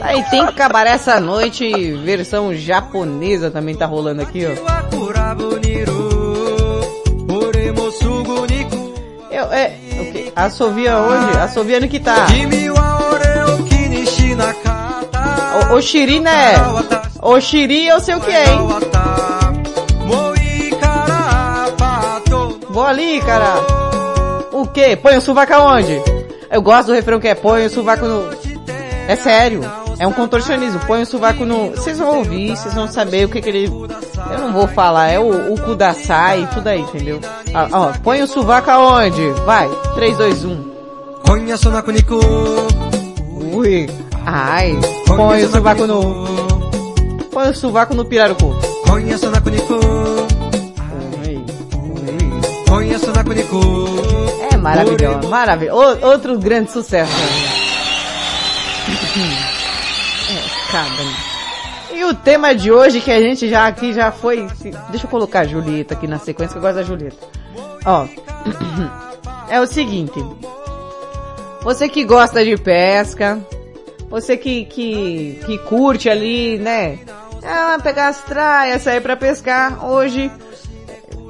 Aí tem que acabar essa noite, versão japonesa também tá rolando aqui, ó. Eu, é, o quê? Assovia onde? Assovia no que tá. O, o Shiri, né? O Shiri eu sei o que é, hein? Vou ali, cara. O quê? Põe o sovaco aonde? Eu gosto do refrão que é põe o sovaco no... É sério. É um contorcionismo. Põe o sovaco no... Vocês vão ouvir, vocês vão saber o que que ele... Eu não vou falar. É o, o kudasai, tudo aí, entendeu? Ah, ó, põe o sovaco aonde? Vai. 3, 2, 1. Ui. Ai. Põe o sovaco no... Põe o sovaco no pirarucu. É maravilhoso, maravilhoso. Outro grande sucesso. E o tema de hoje que a gente já aqui já foi. Deixa eu colocar a Julieta aqui na sequência que eu gosto da Julieta. Ó. [CLEARS THROAT] É o seguinte. Você que gosta de pesca, você que, que, que curte ali, né? Ah, pegar as traias, sair pra pescar. Hoje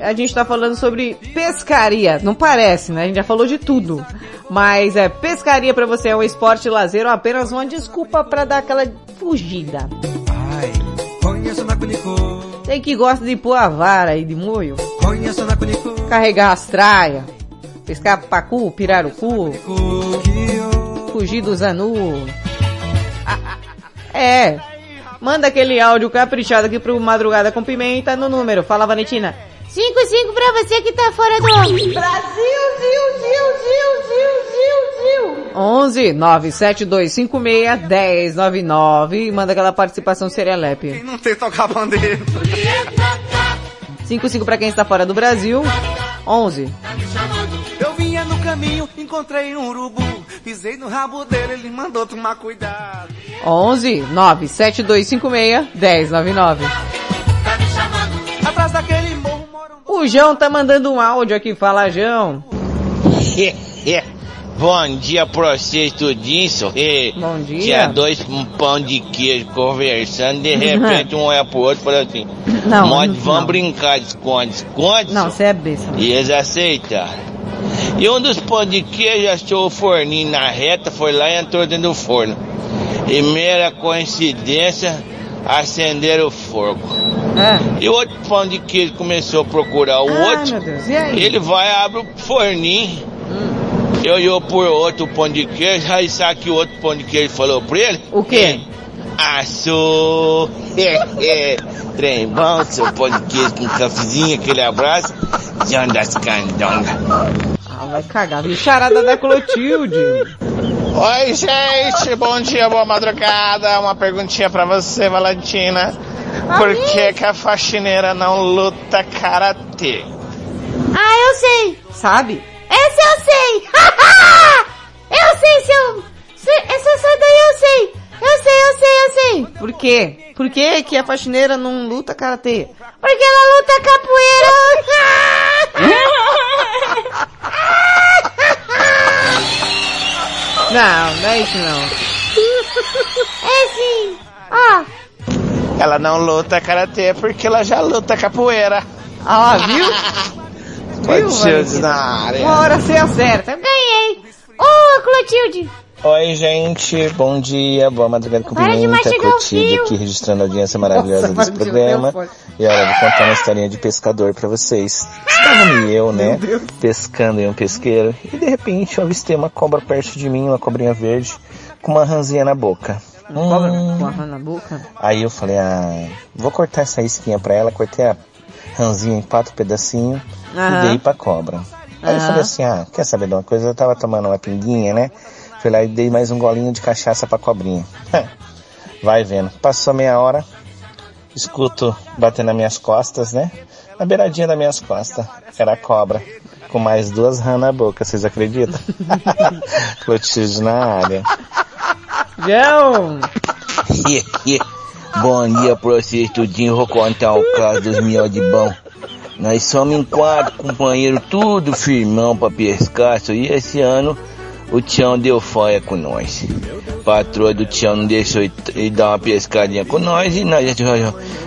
a gente tá falando sobre pescaria. Não parece, né? A gente já falou de tudo. Mas é, pescaria pra você é um esporte lazer ou apenas uma desculpa pra dar aquela fugida. Tem que gosta de pôr a vara aí de moio. Carregar as traias. Pescar pacu, pirarucu. Fugir do zanu. [LAUGHS] É. Manda aquele áudio caprichado aqui pro Madrugada com Pimenta no número. Fala, Valentina. 5-5 pra você que tá fora do... Brasil, Zil, Zil, Zil, Zil, Zil, Zil. 11 97256 1099. Manda aquela participação serelepe. Não tem tocar bandeira. 55 pra quem está fora do Brasil. 11 Eu vinha no caminho, encontrei um urubu. Pisei no rabo dele, ele mandou tomar cuidado. 11 97256 1099. O João tá mandando um áudio aqui. Fala, João. [LAUGHS] Bom dia pra vocês tudinho, só. Bom dia. Tinha dois um pão de queijo conversando, de [LAUGHS] repente um olha pro outro e fala assim, Não, "Nós não, vamos brincar de esconde, esconde. Não, você é besta. E eles aceitaram. E um dos pão de queijo achou o forninho na reta, foi lá e entrou dentro do forno. E mera coincidência, acenderam o fogo. E o outro pão de queijo começou a procurar o Ai, outro. e? Ele vai, abre o forninho. Eu ia por outro pão de queijo, aí sabe que o outro pão de queijo falou pra ele? O quê? Açô! Trem bom, seu pão de queijo com cafezinho, aquele abraço. John das Candonga. Ah, vai cagar, viu? Charada da Clotilde. Oi, gente, bom dia, boa madrugada. Uma perguntinha pra você, Valentina. Por que, que a faxineira não luta karatê? Ah, eu sei. Sabe? Essa eu sei. [LAUGHS] eu sei, seu... se- Essa sai daí eu sei. Eu sei, eu sei, eu sei. Por quê? Por que que a faxineira não luta karatê? Porque ela luta capoeira. [LAUGHS] Não, não é isso não. [LAUGHS] É sim. Ó, Ela não luta karatê porque ela já luta capoeira. Ah, viu? Clotilde Valentina? na área. Uma hora você acerta. ganhei. Ô, Clotilde. Oi, gente, bom dia, boa madrugada com Para pimenta, fio. aqui registrando a audiência maravilhosa Nossa, desse [LAUGHS] programa. E olha, eu vou contar uma historinha de pescador pra vocês. Estava eu, né, pescando em um pesqueiro, e de repente eu avistei uma cobra perto de mim, uma cobrinha verde, com uma ranzinha na boca. Cobra Hum. com a rã na boca? Aí eu falei, ah, vou cortar essa isquinha pra ela, cortei a ranzinha em quatro pedacinhos Aham. e dei pra cobra. Aí eu Aham. falei assim, ah, quer saber de uma coisa? Eu tava tomando uma pinguinha, né? Fui lá e dei mais um golinho de cachaça pra cobrinha. [LAUGHS] Vai vendo. Passou meia hora, escuto batendo nas minhas costas, né? Na beiradinha das minhas costas. Era a cobra. Com mais duas rãs na boca, vocês acreditam? [LAUGHS] Clotilde na área. João! [LAUGHS] Bom dia pra vocês tudinho, vou contar o caso dos mió de bom. Nós somos em quatro companheiros, tudo firmão pra pescar, só, e esse ano o Tião deu foia com nós. Patroa do Tião não deixou ele- dar uma pescadinha com nós e nós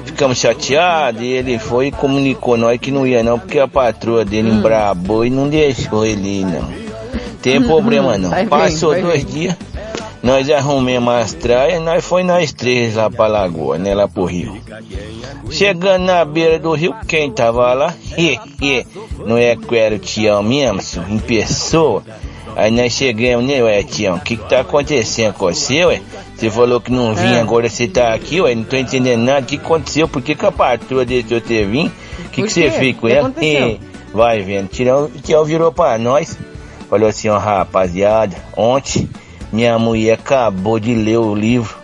ficamos chateados e ele foi e comunicou nós que não ia não, porque a patroa dele embrabou e não deixou ele ir não. Tem [LAUGHS] problema não. Vai bem, Passou vai dois bem. dias, nós arrumamos as traias, nós foi nós três lá pra lagoa, né, lá pro rio. Chegando na beira do rio, quem tava lá? [LAUGHS] Não é que era o Tião mesmo, em pessoa? Aí nós chegamos, né, ué, Tião, o que que tá acontecendo com você, ué? Você falou que não vinha, É. agora você tá aqui, ué, não tô entendendo nada, o que aconteceu? Por que que a patroa deixou você vir? O que que você fez com ela? aconteceu? Vai vendo, Tião, Tião virou pra nós, falou assim, ó, rapaziada, ontem minha mulher acabou de ler o livro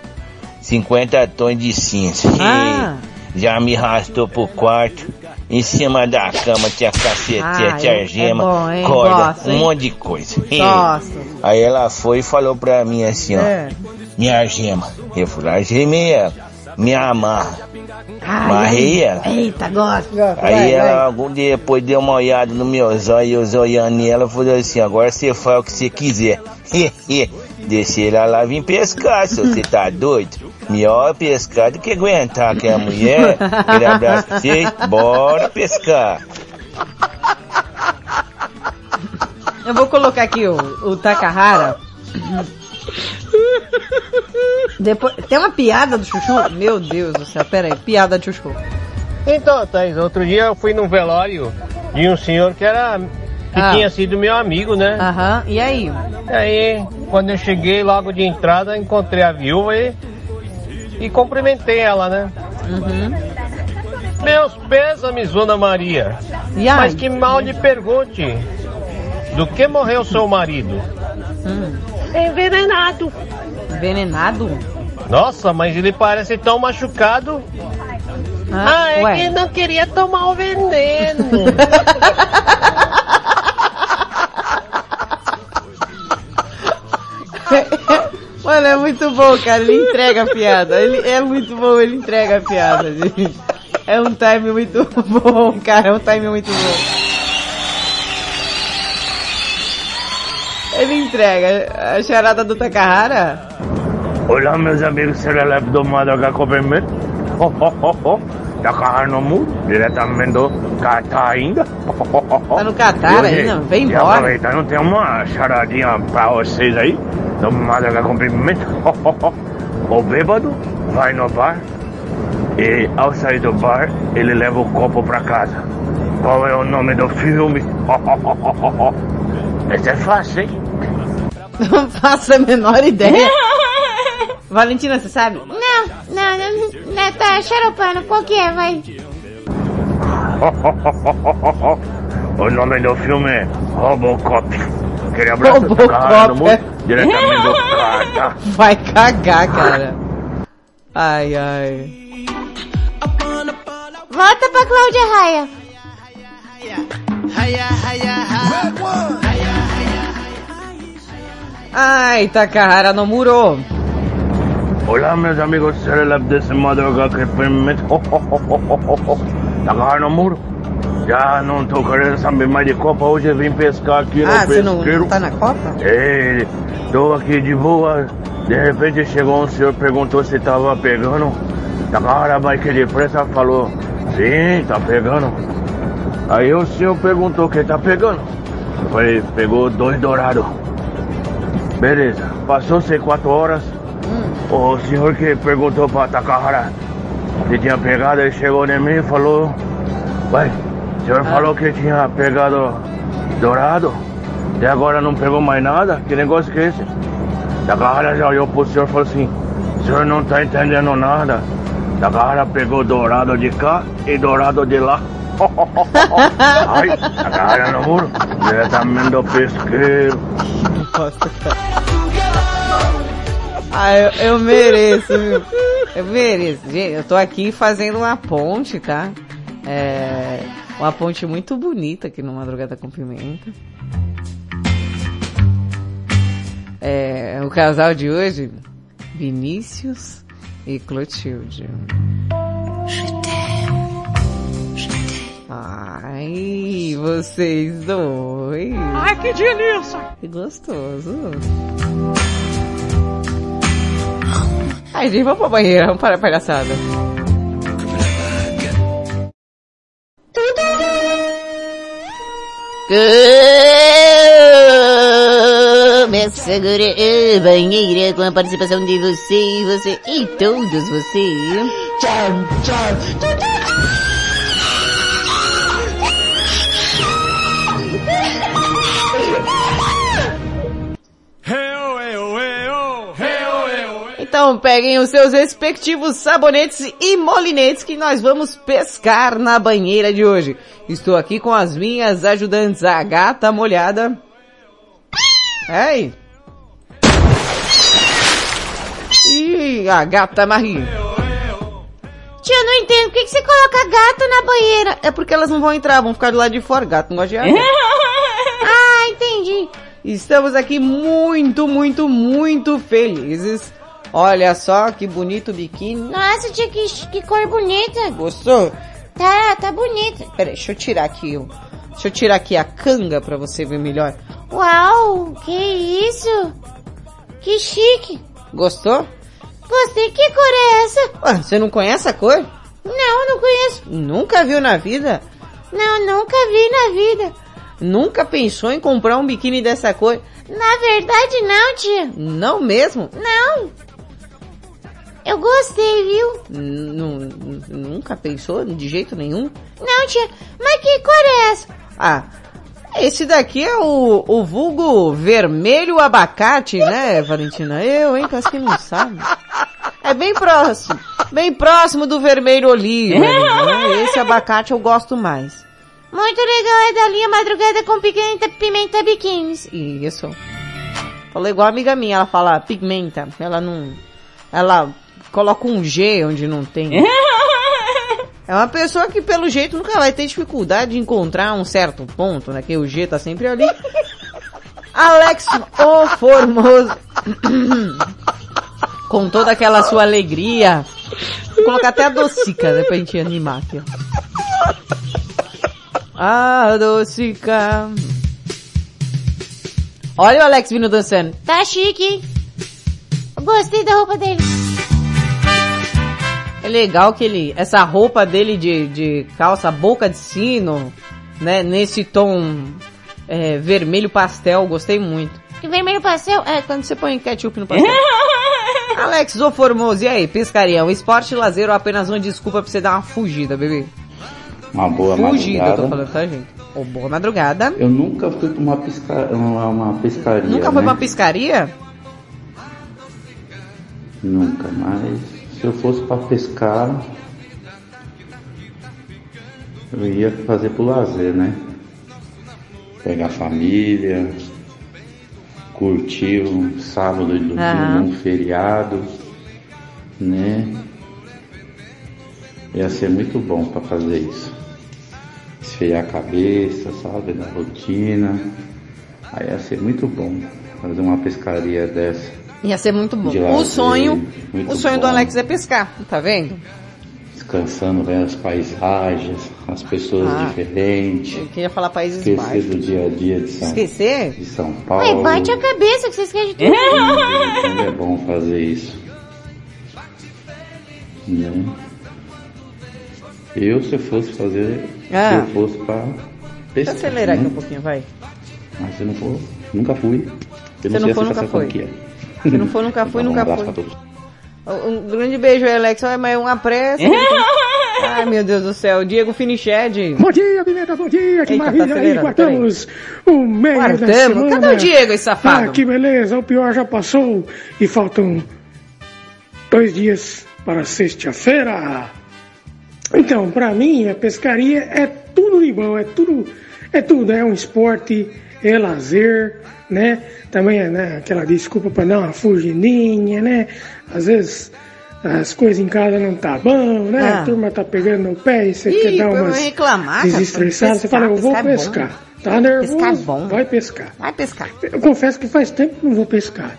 50 tons de cinza. Ah. E já me arrastou pro quarto. Em cima da cama tinha cacetete, Ah, é- algema, é bom, hein? corda, Gosto, um monte de coisa. [LAUGHS] Gosto. Aí ela foi e falou pra mim assim, ó. É. Minha algema. Eu falei, algemei ela. Me amarra. Amarrei ela. Eita, gosto. Aí ela algum dia depois deu uma olhada no meu zóio, eu zoiando ela, falou assim, agora você faz o que você quiser. [LAUGHS] Desci ela lá vim pescar, se você tá doido. Melhor pescar do que aguentar aquela mulher. Aquele abraço pra vocês, bora pescar. Eu vou colocar aqui o, o Takahara. Depois, tem uma piada do Chuchu? Meu Deus do céu, pera aí, piada do Chuchu. Então, Thaís, outro dia eu fui num velório de um senhor que era. Que Ah. tinha sido meu amigo, né? Aham, e aí? Aí, quando eu cheguei logo de entrada, encontrei a viúva e. e cumprimentei ela, né? Uhum. Meus pêsames, Dona Maria. E aí? Mas que mal lhe pergunte. Do que morreu seu marido? Envenenado. Envenenado? Nossa, mas ele parece tão machucado. Ah, é ué. que não queria tomar o veneno. [LAUGHS] Mano, é muito bom, cara. Ele entrega a piada. Ele é muito bom, ele entrega a piada, gente. É um time muito bom, cara. É um time muito bom. Ele entrega a charada do Takahara. Olá, meus amigos serelepes do Madruga Cobermet. Ho, ho, ho, ho. Takahar no Mu, diretamente do Catar ainda. Tá no Catar ainda? Vem embora. aproveitando, tem uma charadinha pra vocês aí, Ho, ho, ho. O bêbado vai no bar e ao sair do bar, ele leva o copo pra casa. Qual é o nome do filme? [LAUGHS] Esse é fácil, hein? Não faço a menor ideia. [LAUGHS] Valentina, você sabe? Não, não, não, não, tá xaropando. Qual que é, vai? [LAUGHS] o nome do filme é Robocop. Aquele abraço Robocop, diretamente do carta. Vai cagar, cara. Ai, ai. Volta pra Cláudia Raia. Ai, Takahara no muro. Hola, meus amigos Celeb desse madrugada que. Tá agarrando no muro? Já não tô querendo saber mais de Copa. Hoje eu vim pescar aqui Ah, no você não, pesqueiro. não tá na Copa? Ei, tô aqui de boa. De repente chegou um senhor, perguntou se tava pegando. Takahara Bike depressa falou, sim, tá pegando. Aí o senhor perguntou quem tá pegando. Eu falei, pegou dois dourados. Beleza, passou-se quatro horas. O senhor que perguntou pra Takahara se tinha pegado, ele chegou em mim e falou, vai, o senhor falou que tinha pegado dourado? E agora não pegou mais nada? Que negócio que é esse? Takahara já olhou pro senhor e falou assim, o senhor não tá entendendo nada. Takahara pegou dourado de cá e dourado de lá. [LAUGHS] Ai, Takahara no muro, diretamente do pesqueiro. Ah, eu, eu mereço, viu? Eu mereço. Gente, eu tô aqui fazendo uma ponte, tá? É, uma ponte muito bonita aqui no Madrugada com Pimenta. É, o casal de hoje, Vinícius e Clotilde. Ai, vocês dois. Ai, que delícia! Que gostoso. Ai, gente, vamos pra banheira, vamos para a palhaçada. Começa agora a banheira com a participação de você e você e todos você. Tchau, tchau. Então peguem os seus respectivos sabonetes e molinetes que nós vamos pescar na banheira de hoje. Estou aqui com as minhas ajudantes, a gata molhada. Ei! E a gata Marie. Tia, eu não entendo. Por que, que você coloca gato na banheira? É porque elas não vão entrar, vão ficar do lado de fora. Gato não gosta de água. [LAUGHS] ah, entendi. Estamos aqui muito, muito, muito felizes. Olha só que bonito biquíni. Nossa, tia, que, que cor bonita. Gostou? Tá, tá bonita. Peraí, deixa eu tirar aqui. Deixa eu tirar aqui a canga pra você ver melhor. Uau, que isso? Que chique. Gostou? Gostei. Que cor é essa? Ué, você não conhece a cor? Não, não conheço. Nunca viu na vida? Não, nunca vi na vida. Nunca pensou em comprar um biquíni dessa cor? Na verdade, não, tia. Não mesmo? Não. Eu gostei, viu? N- nu- Nunca pensou de jeito nenhum? Não, tia. Mas que cor é essa? Ah, esse daqui é o, o vulgo vermelho abacate, né, Valentina? Eu, hein, parece que não sabe. É bem próximo. Bem próximo do vermelho oliva. né? [LAUGHS] Esse abacate eu gosto mais. Muito legal, é da linha madrugada com pimenta, pimenta biquínis. Isso. Falou igual a amiga minha, ela fala pigmenta. Ela não... Ela coloca um G onde não tem. [LAUGHS] É uma pessoa que pelo jeito nunca vai ter dificuldade de encontrar um certo ponto, né? Que o G tá sempre ali. [LAUGHS] Alex, o Formoso. [COUGHS] Com toda aquela sua alegria. Vou colocar até a docica, né? Pra gente animar aqui, ó. A docica. Olha o Alex vindo dançando. Tá chique. Eu Gostei da roupa dele. É legal que ele, essa roupa dele de, de calça boca de sino, né, nesse tom é, vermelho pastel, gostei muito. Que vermelho pastel? É, quando você põe ketchup no pastel. [LAUGHS] [LAUGHS] Alex, ô Formoso, e aí, pescaria, um esporte lazer ou apenas uma desculpa pra você dar uma fugida, bebê? Uma boa Fugida, eu tô madrugada. falando, tá, gente? Ô, boa madrugada. Eu nunca fui pra uma, pesca... uma, uma pescaria. Nunca né? foi pra uma pescaria? Nunca, mas se eu fosse pra pescar, eu ia fazer pro lazer, né? Pegar a família, curtir um sábado e domingo, Aham. um feriado, né? Ia ser muito bom pra fazer isso. Esfriar a cabeça, sabe, da rotina. Aí ia ser muito bom fazer uma pescaria dessa. Ia ser muito bom. O sonho, o sonho do bom. Alex é pescar, tá vendo? descansando, vendo as paisagens, as pessoas Ah. diferentes, Eu queria falar Países esquecer Baixos. do dia a dia de São, Esquecer? de São Ué, Paulo. bate a cabeça que vocês querem de tudo. Como é bom fazer isso. Né? Eu, se eu fosse fazer, Ah. se eu fosse pra Deixa pescar, eu acelerar aqui né? um pouquinho, vai. Mas eu não vou, nunca fui. Eu Se não não sei for, essa nunca foi. que é. Se não for, nunca fui, Então, um nunca fui. pra todos. Um grande beijo aí, Alex. Ai, mas é uma pressa. [LAUGHS] Ai, meu Deus do céu. Diego Finiched. Bom dia, Pimenta, bom dia, que Eita, tá maravilha. Aí, guardamos o meio da Guardamos? semana. Cadê o Diego, esse safado? Ah, que beleza, o pior já passou e faltam dois dias para sexta-feira. Então, pra mim, a pescaria é tudo de bom, é tudo, é tudo, é um esporte, é lazer, né? Também é né, aquela desculpa para dar uma fugidinha, né? Às vezes as coisas em casa não tá bom, né? Ah. A turma tá pegando no pé e você Ih, quer dar umas reclamar, cara. desestressadas. Você fala, eu vou Pescar é bom. pescar. Tá nervoso? Pescar é bom. Vai pescar. Vai pescar. Eu confesso que faz tempo que não vou pescar.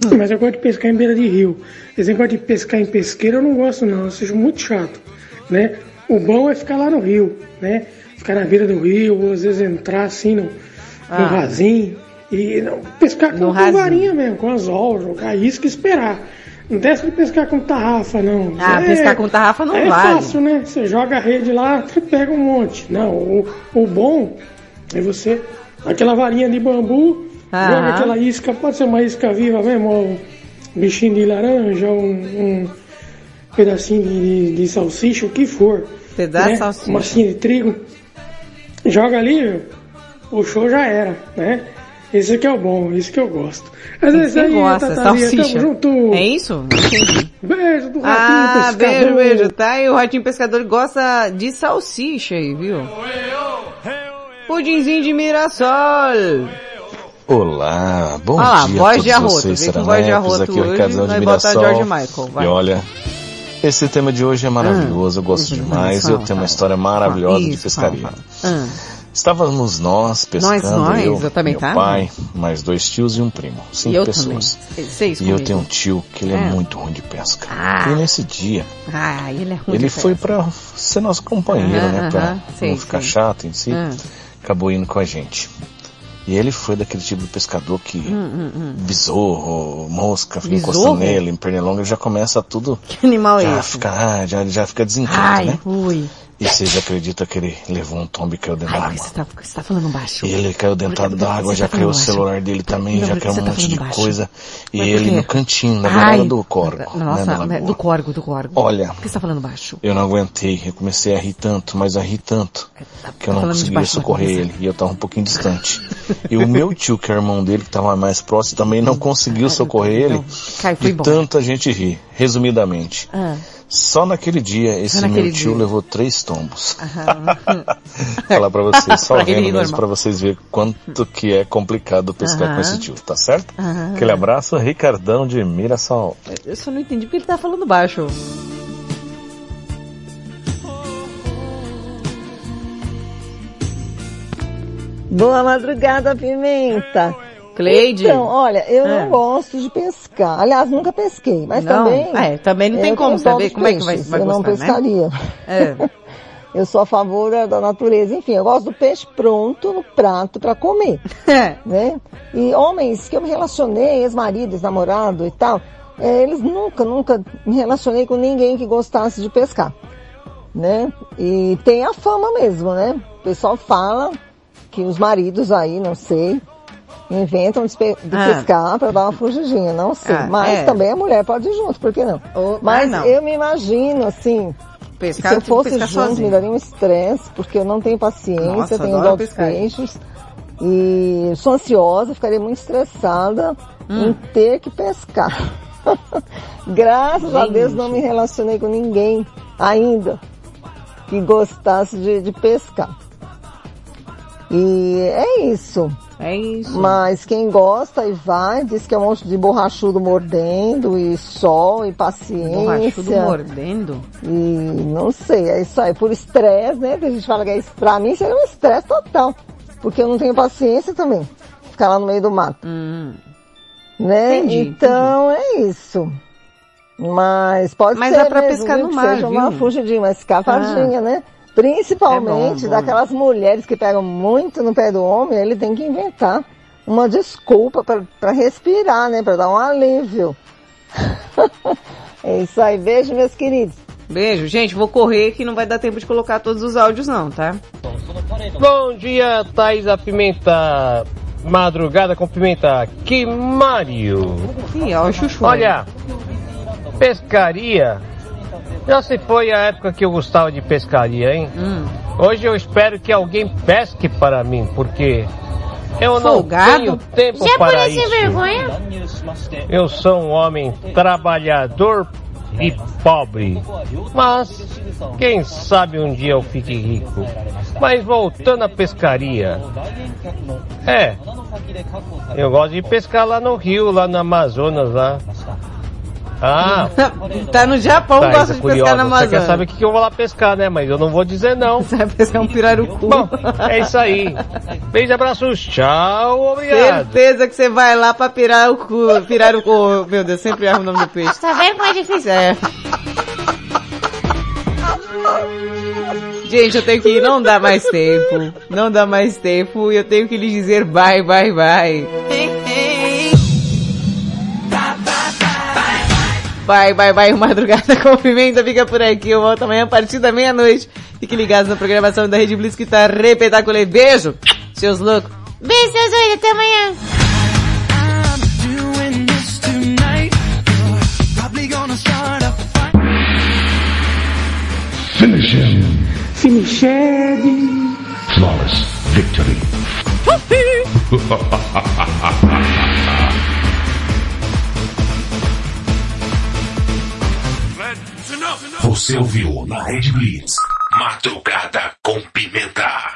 [LAUGHS] Mas eu gosto de pescar em beira de rio. Esse negócio de pescar em pesqueira eu não gosto não, eu acho muito chato, né? O bom é ficar lá no rio, né? Ficar na beira do rio, ou às vezes entrar assim no, no Ah. rasinho e não, pescar com, No com varinha mesmo, com anzol, jogar isca e esperar. Não desce de pescar com tarrafa, não. Ah, É- pescar com tarrafa não é vale. fácil, né? Você joga a rede lá, você pega um monte. Não, o, o bom é você, aquela varinha de bambu, Aham. joga aquela isca, pode ser uma isca viva mesmo, ou um bichinho de laranja, um, um pedacinho de, de- salsicha, o que for. Pedaço né? de salsicha. Massinha de trigo. Joga ali, o show já era, né? Esse que é o bom, esse que eu gosto. Às vezes aí, gosta? Tatazinha, Salsicha. tamo junto. É isso? Entendi. Beijo do ratinho Ah, beijo, pescador. beijo, tá? E o Ratinho Pescador gosta de salsicha aí, viu? Pudinzinho de Mirassol. Olá, bom Olha lá, dia voz a todos de arroto, vocês, vem com voz de arroto Aqui é o hoje, Ricardão de vai botar Mirassol. George Michael, vai. E olha, esse tema de hoje é maravilhoso, eu gosto demais, fala, eu tenho uma história maravilhosa de Isso, pescaria. Estávamos nós pescando, nós, eu, eu também meu tava. pai, mais dois tios e um primo, cinco eu pessoas. também. Seis E eu comigo. tenho um tio que ele é, É. muito ruim de pesca. Ah. E nesse dia, Ah, ele é ruim ele foi pesca. pra ser nosso companheiro, né? Sei, não ficar sei. chato em si. Ah. Acabou indo com a gente. E ele foi daquele tipo de pescador que Hum, hum, hum. besouro, mosca, fica Besouro? encostando nele, em pernilonga, já começa tudo. Que animal é já esse? fica, já, já fica desencanto, Ai, né? ui. E vocês acreditam que ele levou um tombo e caiu dentro da Ai, água? você tá, você tá falando baixo. E ele caiu dentro da água, já tá caiu o celular baixo? dele também, Não, já caiu um tá monte de baixo? coisa. E Mas ele no cantinho, na beirada do corgo, né, da Nossa, lagoa. do corgo, do corgo. Olha. Por que você tá falando baixo? Eu não aguentei, eu comecei a rir tanto, mas a rir tanto, que eu não conseguia da socorrer ele, e eu tava um pouquinho distante. E o meu tio, que é irmão dele, que tava mais próximo, também não [LAUGHS] conseguiu socorrer ele, Cai, foi de bom. tanta gente rir, resumidamente. Ah. Só naquele dia, esse naquele meu tio dia. levou três tombos. [LAUGHS] Falar pra vocês, [LAUGHS] só Pra vendo mesmo, pra vocês verem quanto que é complicado pescar Aham. com esse tio, tá certo? Aham. Aquele abraço, Ricardão de Mirassol. Eu só não entendi porque ele tá falando baixo. Boa madrugada, Pimenta. Cleide. Então, olha, eu É. não gosto de pescar. Aliás, nunca pesquei, mas Não, também... é, também não tem eu como saber como é que vai- peixes, vai Eu não gostar, né? pescaria. É. [LAUGHS] Eu sou a favor da- natureza. Enfim, eu gosto do peixe pronto no prato para comer. [LAUGHS] né? E homens que eu me relacionei, ex-maridos, namorado e tal, eh, eles nunca, nunca me relacionei com ninguém que gostasse de pescar. Né? E tem a fama mesmo, né? O pessoal fala que os maridos aí, não sei, inventam de, pe- de Ah. pescar para dar uma fugidinha, não sei. Ah, Mas é. também a mulher pode ir junto, por que não? Mas não. eu me imagino assim, pescar, se eu fosse junto, sozinho. me daria um estresse, porque eu não tenho paciência, Nossa, tenho dó pescar. peixes. E sou ansiosa, ficaria muito estressada Hum. em ter que pescar. [LAUGHS] Graças a Gente. Deus não me relacionei com ninguém ainda que gostasse de, de pescar. E é isso. É isso. Mas quem gosta e vai, diz que é um monte de borrachudo mordendo e sol e paciência. Borrachudo mordendo? E não sei, é isso aí, por estresse, né? Que a gente fala que é, es- pra mim seria um estresse total. Porque eu não tenho paciência também. Ficar lá no meio do mato. Né? Entendi, então é isso. Mas pode Mas ser dá pra mesmo, pescar no mar, seja uma viu? fugidinha, uma escapadinha, Ah. né? Principalmente É bom, bom. daquelas mulheres que pegam muito no pé do homem, ele tem que inventar uma desculpa pra pra respirar, né? Pra dar um alívio. [LAUGHS] é isso aí, beijo meus queridos. Beijo. Gente, vou correr que não vai dar tempo de colocar todos os áudios não, tá? Bom dia, Thaís a Pimenta. Madrugada com Pimenta. Que Mário. Ó, o chuchu. Olha, pescaria. Já se foi a época que eu gostava de pescaria, hein? Hum. Hoje eu espero que alguém pesque para mim, porque eu não Folgado? tenho tempo Já para isso. vergonha? Eu sou um homem trabalhador e pobre. Mas quem sabe um dia eu fique rico. Mas voltando à pescaria. É. Eu gosto de pescar lá no rio, lá no Amazonas, lá. Ah, tá no Japão, Thaís, gosta é de curiosa. pescar na Você Amazônia. quer saber o que que eu vou lá pescar, né? Mas eu não vou dizer não. [LAUGHS] Você vai pescar um pirarucu. Bom, é isso aí. Beijo, abraços, tchau, obrigado. Certeza que você vai lá pra pirar o cu. Pirar o cu. Meu Deus, sempre erro o nome do peixe. Tá vendo como é difícil? É. Gente, eu tenho que ir, não dá mais tempo. Não dá mais tempo e eu tenho que lhes dizer bye, bye, bye. Bye, bye, bye. Madrugada com pimenta fica por aqui. Eu volto amanhã a partir da meia-noite. Fiquem ligados na programação da Rede Blitz que tá repetaculê. Beijo, seus loucos. Beijo, seus doidos. Até amanhã. Finish him. Finish Ed. Flawless victory. [LAUGHS] Você ouviu na Rede Blitz. Madrugada com pimenta.